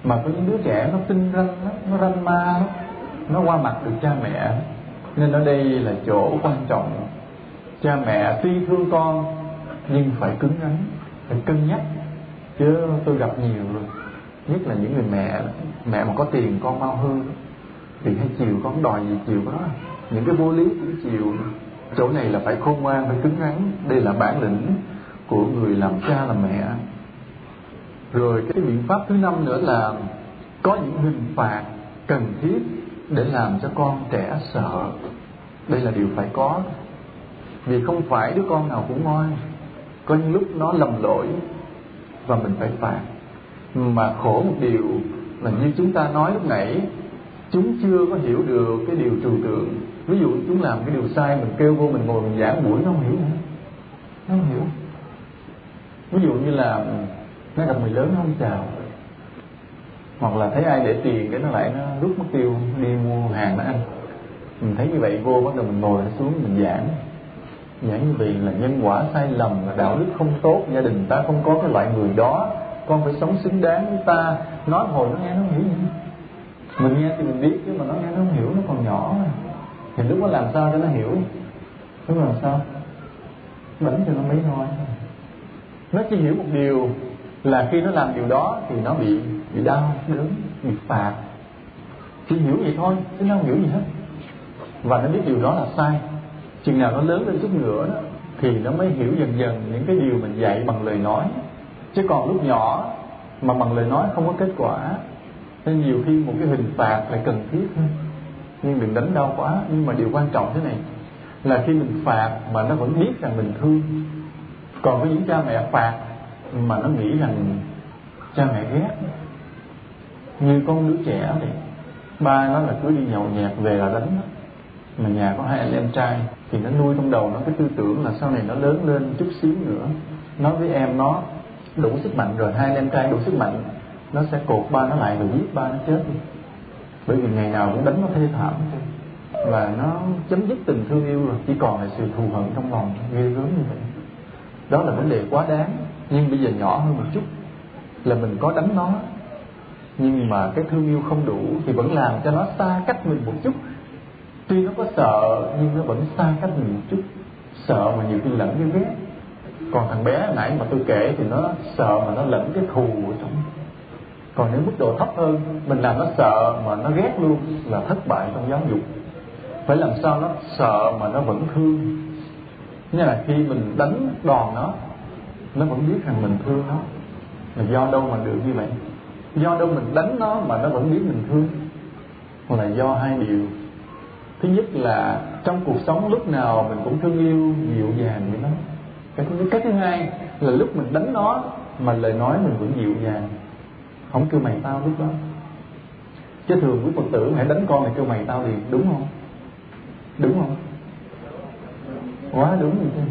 Speaker 1: Mà có những đứa trẻ nó tinh ranh nó, nó ranh ma nó, nó qua mặt được cha mẹ. Nên ở đây là chỗ quan trọng. Cha mẹ tuy thương con nhưng phải cứng rắn phải cân nhắc chứ tôi gặp nhiều rồi nhất là những người mẹ mẹ mà có tiền, con mau hư thì hay chiều con đòi gì chiều đó những cái vô lý cũng chiều. Chỗ này là phải khôn ngoan, phải cứng rắn. Đây là bản lĩnh của người làm cha làm mẹ. Rồi cái biện pháp thứ năm nữa là có những hình phạt cần thiết để làm cho con trẻ sợ. Đây là điều phải có. Vì không phải đứa con nào cũng ngoan. Có những lúc nó lầm lỗi và mình phải phạt. Mà khổ một điều là như chúng ta nói lúc nãy, chúng chưa có hiểu được cái điều trừu tượng. Ví dụ chúng làm cái điều sai, mình kêu vô mình ngồi mình giảng buổi, nó không hiểu nữa. Nó không hiểu. Ví dụ như là ừ, nó gặp người lớn, nó không chào. Hoặc là thấy ai để tiền cái nó lại nó rút mất tiêu, đi mua hàng nó ăn. Mình thấy như vậy, vô bắt đầu mình ngồi xuống mình giảng giảng như là nhân quả sai lầm là đạo đức không tốt, gia đình ta không có cái loại người đó. Con phải sống xứng đáng với ta. Nói hồi nó nghe nó hiểu gì. Mình nghe thì mình biết, chứ mà nó nghe nó không hiểu, nó còn nhỏ mà. thì lúc đó làm sao cho nó hiểu? Lúc đó làm sao? Bẩn cho nó mấy thôi nó chỉ hiểu một điều, là khi nó làm điều đó thì nó bị bị đau đớn, bị phạt. Chỉ hiểu vậy thôi, chứ nó không hiểu gì hết. Và nó biết điều đó là sai chừng nào nó lớn lên chút nữa đó, thì nó mới hiểu dần dần những cái điều mình dạy bằng lời nói. Chứ còn lúc nhỏ mà bằng lời nói không có kết quả, nên nhiều khi một cái hình phạt lại cần thiết hơn. Nhưng đừng đánh đau quá, nhưng mà điều quan trọng thế này là khi mình phạt mà nó vẫn biết rằng mình thương. Còn có những cha mẹ phạt mà nó nghĩ rằng cha mẹ ghét. Như con đứa trẻ này ba nó là cứ đi nhậu nhẹt về là đánh. Mà nhà có hai anh em trai thì nó nuôi trong đầu nó cái tư tưởng là sau này nó lớn lên chút xíu nữa. Nói với em nó, đủ sức mạnh rồi, hai anh em trai đủ sức mạnh, nó sẽ cột ba nó lại rồi giết ba nó chết đi. Bởi vì ngày nào cũng đánh nó thê thảm. Và nó chấm dứt tình thương yêu rồi, chỉ còn là sự thù hận trong lòng, ghê gớm như vậy. Đó là vấn đề quá đáng, nhưng bây giờ nhỏ hơn một chút là mình có đánh nó. Nhưng mà cái thương yêu không đủ thì vẫn làm cho nó xa cách mình một chút tuy nó có sợ, nhưng nó vẫn xa cách mình một chút. Sợ mà nhiều khi lẫn cái ghét. Còn thằng bé nãy mà tôi kể thì nó sợ mà nó lẫn cái thù ở trong. Còn nếu mức độ thấp hơn, mình làm nó sợ mà nó ghét luôn, là thất bại trong giáo dục. Phải làm sao nó sợ mà nó vẫn thương. Như là khi mình đánh đòn nó nó vẫn biết rằng mình thương nó. Mà do đâu mà được như vậy? Do đâu mình đánh nó mà nó vẫn biết mình thương? Là do hai điều thứ nhất là trong cuộc sống lúc nào mình cũng thương yêu dịu dàng với nó. Cái thứ, cái thứ hai là lúc mình đánh nó mà lời nói mình vẫn dịu dàng. Không kêu mày tao lúc đó. Chứ thường quý phật tử hãy đánh con này kêu mày tao thì đúng không? Đúng không? Quá đúng như thế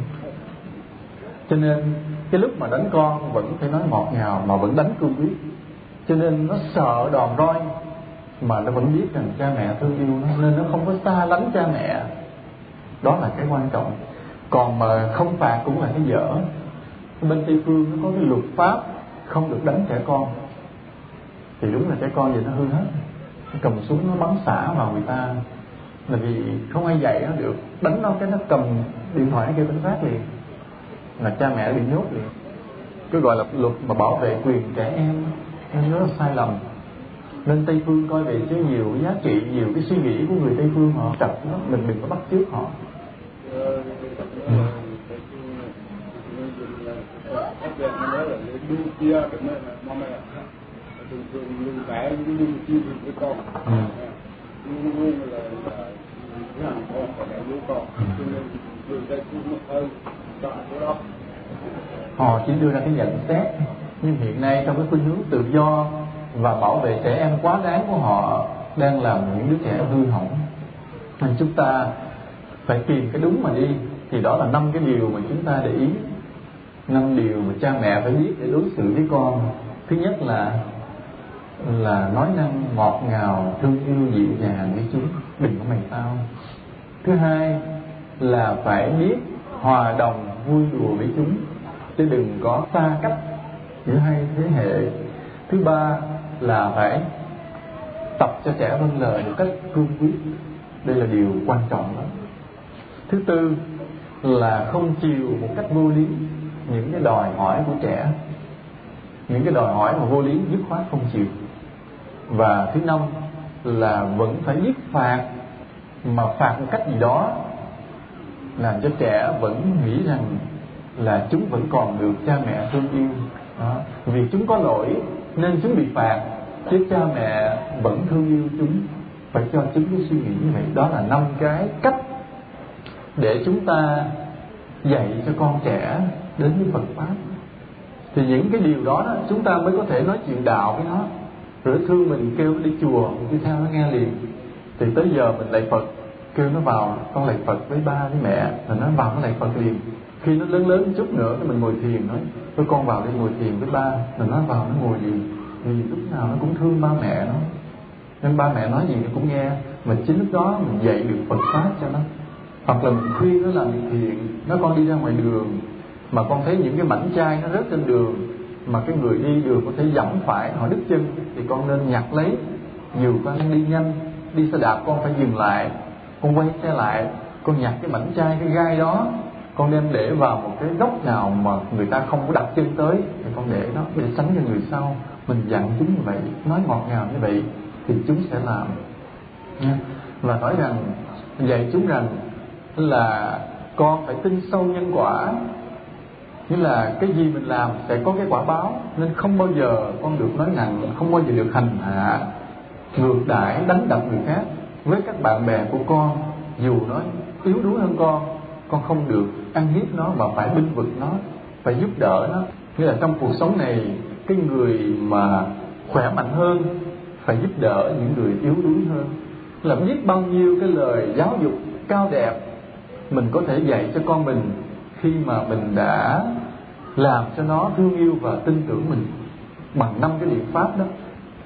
Speaker 1: cho nên cái lúc mà đánh con vẫn phải nói ngọt ngào mà vẫn đánh cương quyết. Cho nên nó sợ đòn roi mà nó vẫn biết rằng cha mẹ thương yêu nó, nên nó không có xa lánh cha mẹ. Đó là cái quan trọng. Còn mà không phạt cũng là cái dở. Bên tây phương nó có cái luật pháp không được đánh trẻ con. Thì đúng là trẻ con vậy nó hư hết. Nó cầm súng nó bắn xả vào người ta. Là vì không ai dạy nó được. Đánh nó cái nó cầm điện thoại kêu cảnh sát liền. Là cha mẹ bị nhốt liền. Cứ gọi là luật mà bảo vệ quyền trẻ em. Nên nó sai lầm nên tây phương coi về chứ nhiều giá trị, nhiều cái suy nghĩ của người tây phương, họ tập nó, mình đừng có bắt chước họ ừ. họ chỉ đưa ra cái nhận xét, nhưng hiện nay trong cái khuynh hướng tự do và bảo vệ trẻ em quá đáng của họ đang làm những đứa trẻ hư hỏng. Nên chúng ta phải tìm cái đúng mà đi, thì đó là năm cái điều mà chúng ta để ý. Năm điều mà cha mẹ phải biết để đối xử với con. Thứ nhất là là nói năng ngọt ngào, thương yêu dịu dàng với chúng, đừng có mày tao. Thứ hai là phải biết hòa đồng, vui đùa với chúng, chứ đừng có xa cách giữa hai thế hệ. Thứ ba là phải tập cho trẻ vâng lời một cách cương quyết. Đây là điều quan trọng đó thứ tư là không chiều một cách vô lý những cái đòi hỏi của trẻ. Những cái đòi hỏi mà vô lý dứt khoát không chịu. Và thứ năm là vẫn phải biết phạt, mà phạt một cách gì đó làm cho trẻ vẫn nghĩ rằng là chúng vẫn còn được cha mẹ thương yêu. Đó. vì chúng có lỗi nên chúng bị phạt chứ cha mẹ vẫn thương yêu chúng. Phải cho chúng cái suy nghĩ như vậy. Đó là năm cái cách để chúng ta dạy cho con trẻ đến với Phật pháp. Thì những cái điều đó, đó chúng ta mới có thể nói chuyện đạo với nó. Rồi thương mình kêu nó đi chùa đi theo nó nghe liền. Thì tới giờ mình lạy Phật kêu nó vào con lạy Phật với ba với mẹ rồi nó vào nó lạy Phật liền khi nó lớn lớn chút nữa thì mình ngồi thiền nói tôi con vào đi ngồi thiền với ba. Mình nó vào nó ngồi gì? Thì lúc nào nó cũng thương ba mẹ nó. Nên ba mẹ nói gì nó cũng nghe. Mà chính lúc đó mình dạy được Phật pháp cho nó. Hoặc là mình khuyên nó làm việc thiện nó con đi ra ngoài đường. Mà con thấy những cái mảnh chai nó rớt trên đường. Mà cái người đi đường có thể dẫm phải, họ đứt chân, thì con nên nhặt lấy. Dù con đi nhanh, đi xe đạp con phải dừng lại. Con quay xe lại, con nhặt cái mảnh chai, cái gai đó con đem để vào một cái góc nào mà người ta không có đặt chân tới thì con để đó để tránh cho người sau mình dặn chúng như vậy, nói ngọt ngào như vậy thì chúng sẽ làm. Nha. Và nói rằng, dạy chúng rằng là con phải tin sâu nhân quả. Nghĩa là cái gì mình làm sẽ có cái quả báo, nên không bao giờ con được nói nặng, không bao giờ được hành hạ, ngược đãi, đánh đập người khác. Với các bạn bè của con, dù nó yếu đuối hơn con con không được ăn hiếp nó mà phải binh vực nó, phải giúp đỡ nó. Nghĩa là trong cuộc sống này, cái người mà khỏe mạnh hơn phải giúp đỡ những người yếu đuối hơn. Là biết bao nhiêu cái lời giáo dục cao đẹp mình có thể dạy cho con mình khi mà mình đã làm cho nó thương yêu và tin tưởng mình bằng năm cái biện pháp đó.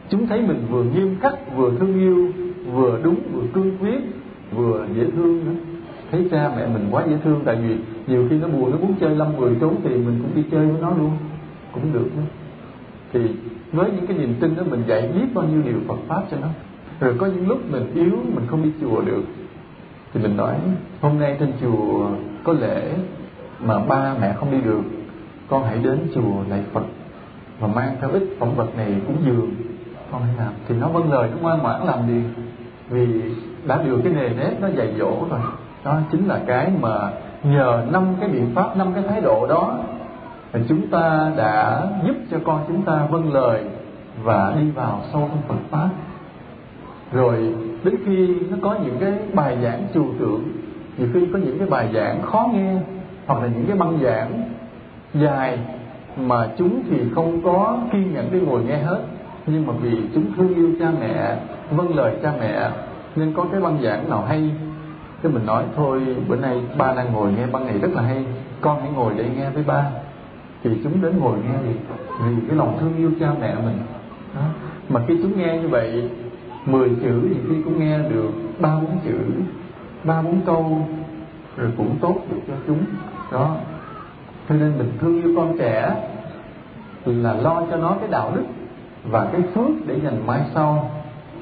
Speaker 1: Chúng thấy mình vừa nghiêm khắc, vừa thương yêu, vừa đúng, vừa cương quyết, vừa dễ thương nữa thấy cha mẹ mình quá dễ thương, tại vì nhiều khi nó buồn, nó muốn chơi lâm mười trốn thì mình cũng đi chơi với nó luôn. Cũng được nữa thì với những cái niềm tin đó, mình dạy biết bao nhiêu điều Phật pháp cho nó. Rồi có những lúc mình yếu, mình không đi chùa được. Thì mình nói, hôm nay trên chùa có lễ mà ba mẹ không đi được. Con hãy đến chùa lạy Phật và mang theo ít phẩm vật này cúng dường. Con hãy làm thì nó vâng lời, nó ngoan ngoãn làm đi vì đã được cái nề nếp nó dạy dỗ rồi. Đó chính là cái mà nhờ năm cái biện pháp, năm cái thái độ đó, thì chúng ta đã giúp cho con chúng ta vâng lời và đi vào sâu trong Phật pháp. Rồi đến khi nó có những cái bài giảng trừu tượng, nhiều khi có những cái bài giảng khó nghe, hoặc là những cái băng giảng dài mà chúng thì không có kiên nhẫn đi ngồi nghe hết, nhưng mà vì chúng thương yêu cha mẹ vâng lời cha mẹ, nên có cái băng giảng nào hay cái mình nói, thôi, bữa nay ba đang ngồi nghe băng này rất là hay, con hãy ngồi để nghe với ba. Thì chúng đến ngồi nghe vì vì cái lòng thương yêu cha mẹ mình. Đó. mà khi chúng nghe như vậy, mười chữ thì khi cũng nghe được ba bốn chữ, ba bốn câu, rồi cũng tốt được cho chúng. Đó. Cho nên mình thương yêu con trẻ là lo cho nó cái đạo đức và cái phước để dành mai sau,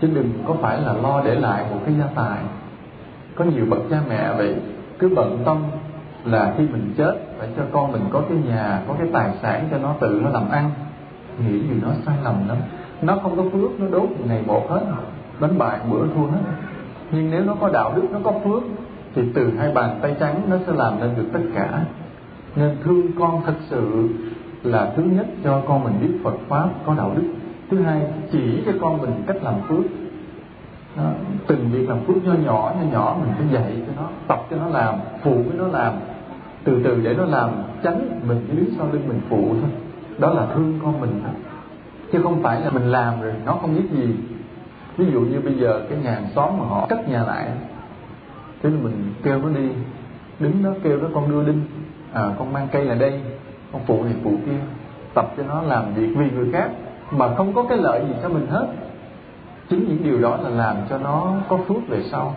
Speaker 1: chứ đừng có phải là lo để lại một cái gia tài có nhiều bậc cha mẹ vậy cứ bận tâm là khi mình chết, phải cho con mình có cái nhà, có cái tài sản cho nó tự nó làm ăn. Nghĩ gì nó sai lầm lắm. Nó không có phước, nó đốt ngày một hết. Đánh bại bữa thua hết. Nhưng nếu nó có đạo đức, nó có phước, thì từ hai bàn tay trắng nó sẽ làm nên được tất cả. Nên thương con thật sự là thứ nhất cho con mình biết Phật pháp có đạo đức. Thứ hai, chỉ cho con mình cách làm phước đó, từng việc làm phước nho nhỏ nho nhỏ mình phải dạy cho nó tập cho nó làm phụ với nó làm. Từ từ để nó làm tránh mình chỉ đứng sau lưng mình phụ thôi. Đó là thương con mình đó. Chứ không phải là mình làm rồi nó không biết gì. Ví dụ như bây giờ cái nhà hàng xóm mà họ cất nhà lại thế mình kêu nó đi. Đứng đó kêu nó con đưa đinh. À, con mang cây là đây. Con phụ này phụ kia. Tập cho nó làm việc vì người khác mà không có cái lợi gì cho mình hết chính những điều đó là làm cho nó có phước về sau.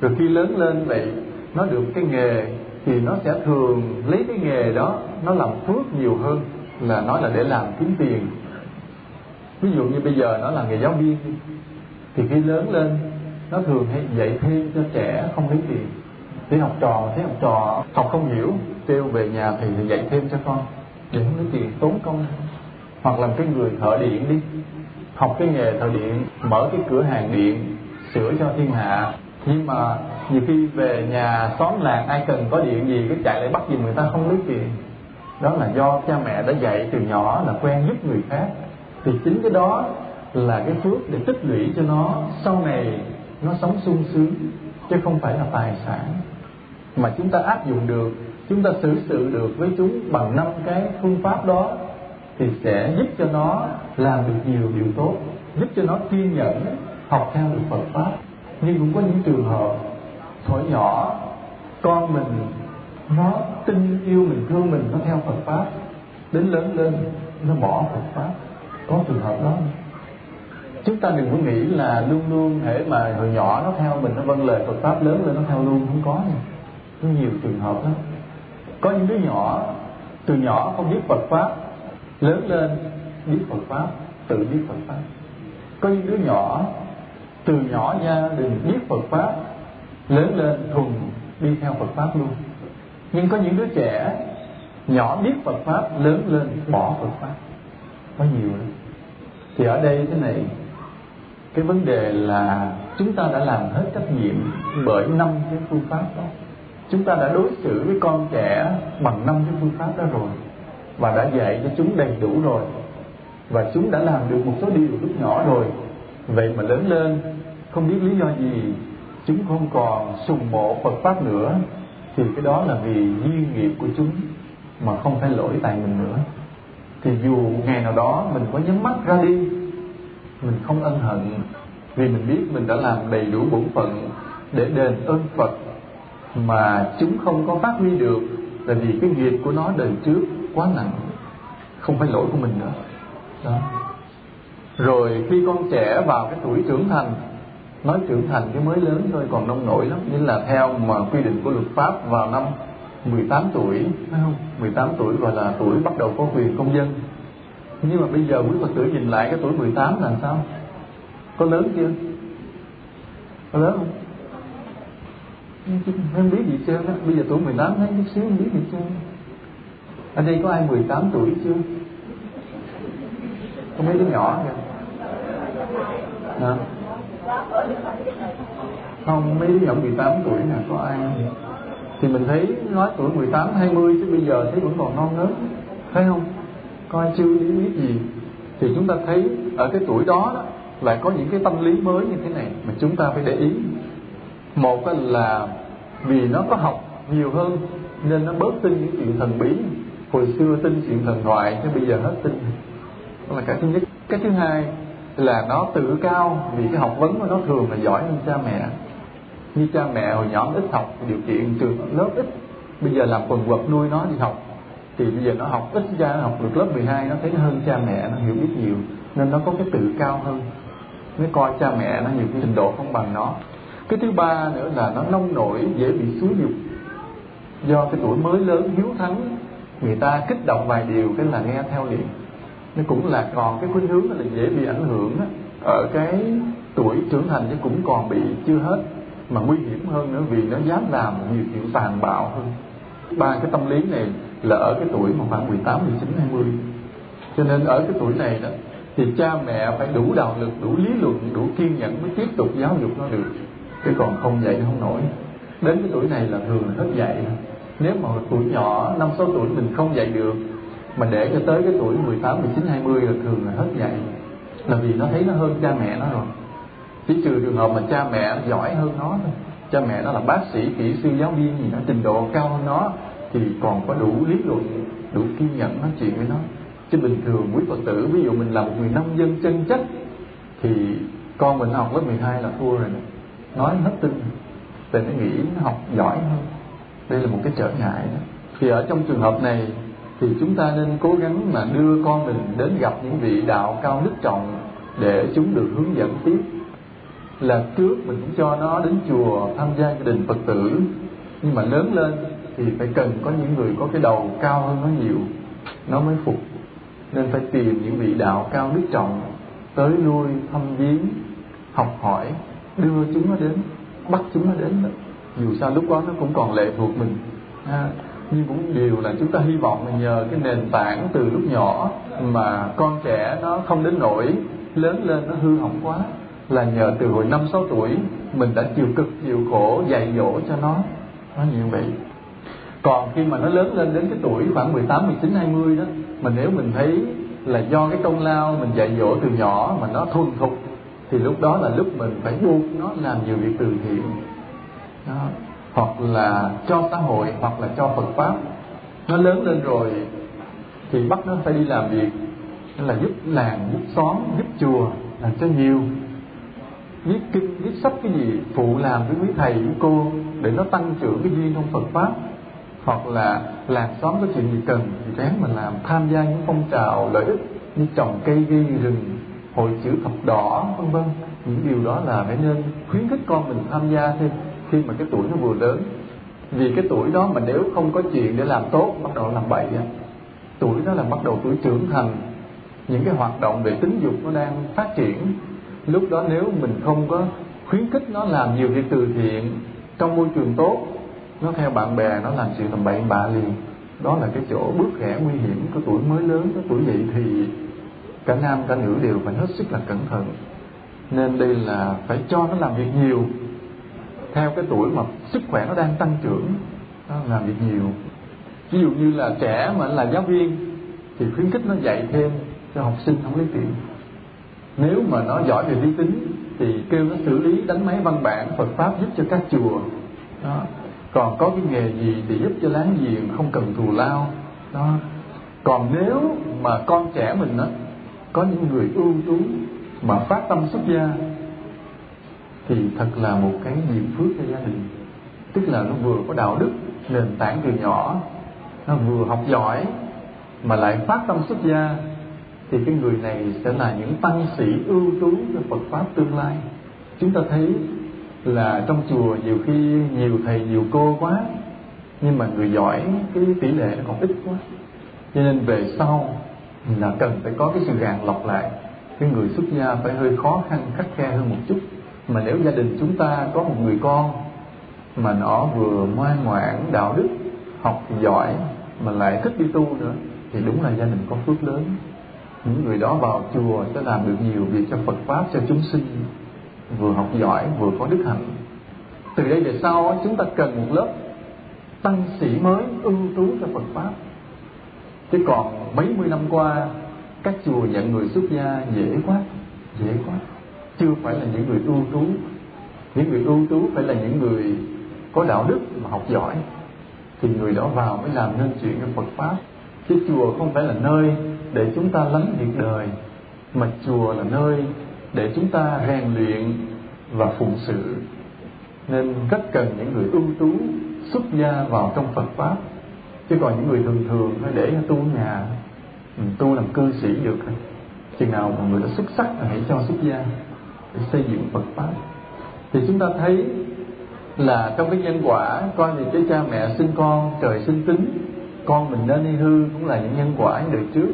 Speaker 1: Rồi khi lớn lên vậy, nó được cái nghề thì nó sẽ thường lấy cái nghề đó, nó làm phước nhiều hơn là nói là để làm kiếm tiền. Ví dụ như bây giờ nó là nghề giáo viên, thì khi lớn lên, nó thường hay dạy thêm cho trẻ không lấy tiền. Để học trò, thấy học trò học không hiểu, kêu về nhà thì dạy thêm cho con, để không lấy tiền, tốn công. Hoặc làm cái người thợ điện đi học cái nghề thợ điện, mở cái cửa hàng điện, sửa cho thiên hạ. Nhưng mà nhiều khi về nhà xóm làng ai cần có điện gì cái chạy lại bắt gì người ta không lấy tiền. Đó là do cha mẹ đã dạy từ nhỏ là quen giúp người khác. Thì chính cái đó là cái phước để tích lũy cho nó. Sau này nó sống sung sướng, chứ không phải là tài sản. Mà chúng ta áp dụng được, chúng ta xử sự được với chúng bằng năm cái phương pháp đó thì sẽ giúp cho nó làm được nhiều điều tốt, giúp cho nó kiên nhẫn, học theo được Phật pháp. Nhưng cũng có những trường hợp thuở nhỏ, con mình nó tin yêu mình, thương mình, nó theo Phật pháp, đến lớn lên nó bỏ Phật pháp. Có trường hợp đó. Chúng ta đừng có nghĩ là luôn luôn thể mà hồi nhỏ nó theo mình, nó vâng lời Phật pháp, lớn lên nó theo luôn, không có nha. Có nhiều trường hợp đó. Có những đứa nhỏ, từ nhỏ không biết Phật pháp lớn lên biết Phật pháp, tự biết Phật pháp. Có những đứa nhỏ, từ nhỏ gia đình biết Phật pháp, lớn lên thuần đi theo Phật pháp luôn. Nhưng có những đứa trẻ nhỏ biết Phật pháp, lớn lên bỏ Phật pháp. Có nhiều lắm. Thì ở đây thế này, cái vấn đề là chúng ta đã làm hết trách nhiệm bởi năm cái phương pháp đó. Chúng ta đã đối xử với con trẻ bằng năm cái phương pháp đó rồi và đã dạy cho chúng đầy đủ rồi. Và chúng đã làm được một số điều lúc nhỏ rồi. Vậy mà lớn lên, không biết lý do gì, chúng không còn sùng mộ Phật pháp nữa. Thì cái đó là vì duyên nghiệp của chúng mà không phải lỗi tại mình nữa. Thì dù ngày nào đó mình có nhắm mắt ra đi, mình không ân hận vì mình biết mình đã làm đầy đủ bổn phận để đền ơn Phật mà chúng không có phát huy được là vì cái nghiệp của nó đời trước quá nặng, không phải lỗi của mình nữa. Đó. Rồi khi con trẻ vào cái tuổi trưởng thành nói trưởng thành cái mới lớn thôi, còn nông nổi lắm. Nên là theo mà quy định của luật pháp vào năm 18 tuổi, phải không? 18 tuổi gọi là tuổi bắt đầu có quyền công dân. Nhưng mà bây giờ quý Phật tử nhìn lại cái tuổi 18 là sao? Có lớn chưa? Có lớn không? Không biết gì chưa bây giờ tuổi 18 thấy chút xíu không biết gì chưa ở đây có ai 18 tuổi chưa? Có mấy đứa nhỏ kìa. Hả? Không mấy đứa nhỏ 18 tuổi nè có ai thì mình thấy nói tuổi 18, 20 chứ bây giờ thấy vẫn còn non nớt thấy không? Coi chưa lý biết gì? Thì chúng ta thấy ở cái tuổi đó, đó lại có những cái tâm lý mới như thế này mà chúng ta phải để ý. Một là vì nó có học nhiều hơn nên nó bớt tin những chuyện thần bí hồi xưa tin chuyện thần thoại nhưng bây giờ hết tin. Đó là cái thứ nhất. Cái thứ hai là nó tự cao vì cái học vấn của nó thường là giỏi hơn cha mẹ. Như cha mẹ hồi nhỏ ít học, điều kiện trường lớp ít. Bây giờ làm quần quật nuôi nó đi học, thì bây giờ nó học ít ra nó học được lớp 12 nó thấy nó hơn cha mẹ, nó hiểu biết nhiều, nên nó có cái tự cao hơn. Mới coi cha mẹ nó nhiều cái trình độ không bằng nó. Cái thứ ba nữa là nó nông nổi, dễ bị xúi dục. Do cái tuổi mới lớn, hiếu thắng người ta kích động vài điều cái là nghe theo liền. Nó cũng là còn cái khuynh hướng là dễ bị ảnh hưởng ở cái tuổi trưởng thành chứ cũng còn bị chưa hết mà nguy hiểm hơn nữa vì nó dám làm nhiều chuyện tàn bạo hơn. Ba cái tâm lý này là ở cái tuổi mà khoảng 18, 19, 20 cho nên ở cái tuổi này đó thì cha mẹ phải đủ đạo lực, đủ lý luận, đủ kiên nhẫn mới tiếp tục giáo dục nó được. Chứ còn không dạy nó không nổi. Đến cái tuổi này là thường là hết dạy nếu mà tuổi nhỏ năm sáu tuổi mình không dạy được mà để cho tới cái tuổi 18, 19, 20 là thường là hết dạy. Là vì nó thấy nó hơn cha mẹ nó rồi. Chỉ trừ trường hợp mà cha mẹ giỏi hơn nó thôi. Cha mẹ nó là bác sĩ kỹ sư giáo viên gì đó trình độ cao hơn nó thì còn có đủ lý luận đủ kiên nhẫn nói chuyện với nó. Chứ bình thường quý phật tử ví dụ mình là một người nông dân chân chất thì con mình học lớp 12 là thua rồi nói hết tin. Tại nó nghĩ nó học giỏi hơn đây là một cái trở ngại đó. Thì ở trong trường hợp này, thì chúng ta nên cố gắng mà đưa con mình đến gặp những vị đạo cao đức trọng để chúng được hướng dẫn tiếp. Là trước mình cũng cho nó đến chùa tham gia gia đình phật tử, nhưng mà lớn lên thì phải cần có những người có cái đầu cao hơn nó nhiều, nó mới phục. Nên phải tìm những vị đạo cao đức trọng tới lui thăm viếng, học hỏi, đưa chúng nó đến, bắt chúng nó đến đó dù sao lúc đó nó cũng còn lệ thuộc mình. Ha. nhưng cũng điều là chúng ta hy vọng là nhờ cái nền tảng từ lúc nhỏ mà con trẻ nó không đến nỗi lớn lên nó hư hỏng quá là nhờ từ hồi năm sáu tuổi mình đã chịu cực chịu khổ dạy dỗ cho nó. Nó như vậy. Còn khi mà nó lớn lên đến cái tuổi khoảng 18, 19, 20 đó mà nếu mình thấy là do cái công lao mình dạy dỗ từ nhỏ mà nó thuần thục thì lúc đó là lúc mình phải buộc nó làm nhiều việc từ thiện đó. hoặc là cho xã hội, hoặc là cho Phật pháp, nó lớn lên rồi thì bắt nó phải đi làm việc. Là giúp làng, giúp xóm, giúp chùa làm cho nhiều. Viết kinh viết sách cái gì phụ làm với quý thầy, quý cô để nó tăng trưởng cái duyên trong Phật pháp. Hoặc là làng xóm có chuyện gì cần thì ráng mà làm, tham gia những phong trào lợi ích như trồng cây gây rừng, hội chữ thập đỏ, vân vân. Những điều đó là phải nên khuyến khích con mình tham gia thêm khi mà cái tuổi nó vừa lớn. Vì cái tuổi đó mà nếu không có chuyện để làm tốt, bắt đầu làm bậy tuổi đó là bắt đầu tuổi trưởng thành. Những cái hoạt động về tính dục nó đang phát triển. Lúc đó nếu mình không có khuyến khích nó làm nhiều việc từ thiện trong môi trường tốt, nó theo bạn bè nó làm chuyện tầm bậy bạ liền. Đó là cái chỗ bước rẽ nguy hiểm của tuổi mới lớn, của tuổi dậy thì. Cả nam cả nữ đều phải hết sức là cẩn thận. Nên đây là phải cho nó làm việc nhiều theo cái tuổi mà sức khỏe nó đang tăng trưởng, nó làm việc nhiều. Ví dụ như là trẻ mà là giáo viên thì khuyến khích nó dạy thêm cho học sinh không lấy tiền. Nếu mà nó giỏi về lý tính thì kêu nó xử lý đánh máy văn bản Phật pháp giúp cho các chùa. Đó. Còn có cái nghề gì thì giúp cho láng giềng không cần thù lao. Đó. Còn nếu mà con trẻ mình đó có những người ưu tú mà phát tâm xuất gia thì thật là một cái niềm phước cho gia đình. Tức là nó vừa có đạo đức, nền tảng từ nhỏ, nó vừa học giỏi, mà lại phát tâm xuất gia, thì cái người này sẽ là những tăng sĩ ưu tú cho Phật pháp tương lai. Chúng ta thấy là trong chùa nhiều khi nhiều thầy nhiều cô quá, nhưng mà người giỏi cái tỷ lệ nó còn ít quá. Cho nên về sau là cần phải có cái sự gàn lọc lại. Cái người xuất gia phải hơi khó khăn khắc khe hơn một chút mà nếu gia đình chúng ta có một người con mà nó vừa ngoan ngoãn, đạo đức, học giỏi mà lại thích đi tu nữa, thì đúng là gia đình có phước lớn. Những người đó vào chùa sẽ làm được nhiều việc cho Phật pháp, cho chúng sinh, vừa học giỏi, vừa có đức hạnh. Từ đây về sau, chúng ta cần một lớp tăng sĩ mới ưu tú cho Phật pháp. Chứ còn mấy mươi năm qua, các chùa nhận người xuất gia dễ quá dễ quá chưa phải là những người ưu tú. Những người ưu tú phải là những người có đạo đức mà học giỏi. Thì người đó vào mới làm nên chuyện cho Phật pháp. Chứ chùa không phải là nơi để chúng ta lánh việc đời, mà chùa là nơi để chúng ta rèn luyện và phụng sự. Nên rất cần những người ưu tú xuất gia vào trong Phật pháp. Chứ còn những người thường thường phải để tu nhà. Ừ, tu làm cư sĩ được. Chừng nào mà người đã xuất sắc là hãy cho xuất gia để xây dựng Phật pháp. Thì chúng ta thấy là trong cái nhân quả coi thì cái cha mẹ sinh con, trời sinh tính, con mình nên đi hư cũng là những nhân quả đời trước.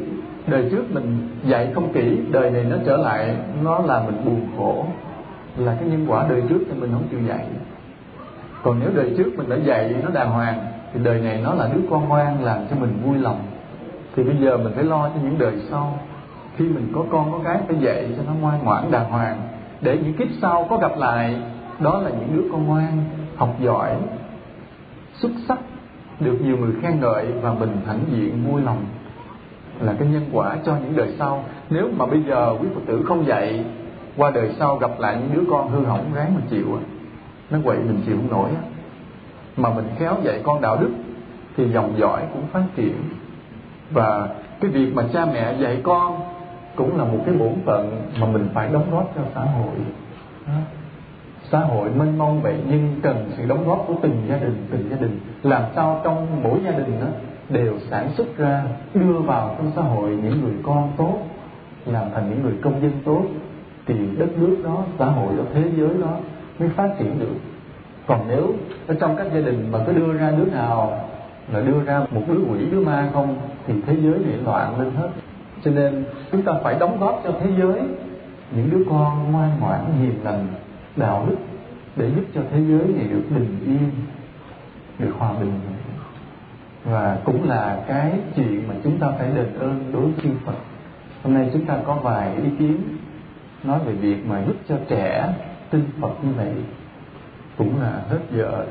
Speaker 1: Đời trước mình dạy không kỹ, đời này nó trở lại, nó làm mình buồn khổ. Là cái nhân quả đời trước thì mình không chịu dạy. Còn nếu đời trước mình đã dạy nó đàng hoàng, thì đời này nó là đứa con ngoan làm cho mình vui lòng. Thì bây giờ mình phải lo cho những đời sau. Khi mình có con, có cái phải dạy cho nó ngoan ngoãn, đàng hoàng để những kiếp sau có gặp lại, đó là những đứa con ngoan, học giỏi, xuất sắc, được nhiều người khen ngợi và mình hãnh diện vui lòng, là cái nhân quả cho những đời sau. Nếu mà bây giờ quý phật tử không dạy, qua đời sau gặp lại những đứa con hư hỏng ráng mình chịu nó quậy mình chịu không nổi mà mình khéo dạy con đạo đức thì dòng dõi cũng phát triển. Và cái việc mà cha mẹ dạy con cũng là một cái bổn phận mà mình phải đóng góp cho xã hội. Xã hội mênh mông vậy, nhưng cần sự đóng góp của từng gia đình, từng gia đình. Làm sao trong mỗi gia đình đó đều sản xuất ra, đưa vào trong xã hội những người con tốt, làm thành những người công dân tốt, thì đất nước đó, xã hội đó thế giới đó mới phát triển được. Còn nếu ở trong các gia đình mà cứ đưa ra đứa nào là đưa ra một đứa quỷ, đứa ma không, thì thế giới này loạn lên hết cho nên chúng ta phải đóng góp cho thế giới. Những đứa con ngoan ngoãn hiền lành, đạo đức để giúp cho thế giới này được bình yên, được hòa bình. Và cũng là cái chuyện mà chúng ta phải đền ơn đối với chư Phật. Hôm nay chúng ta có vài ý kiến nói về việc mà giúp cho trẻ tin Phật như vậy cũng là hết giờ.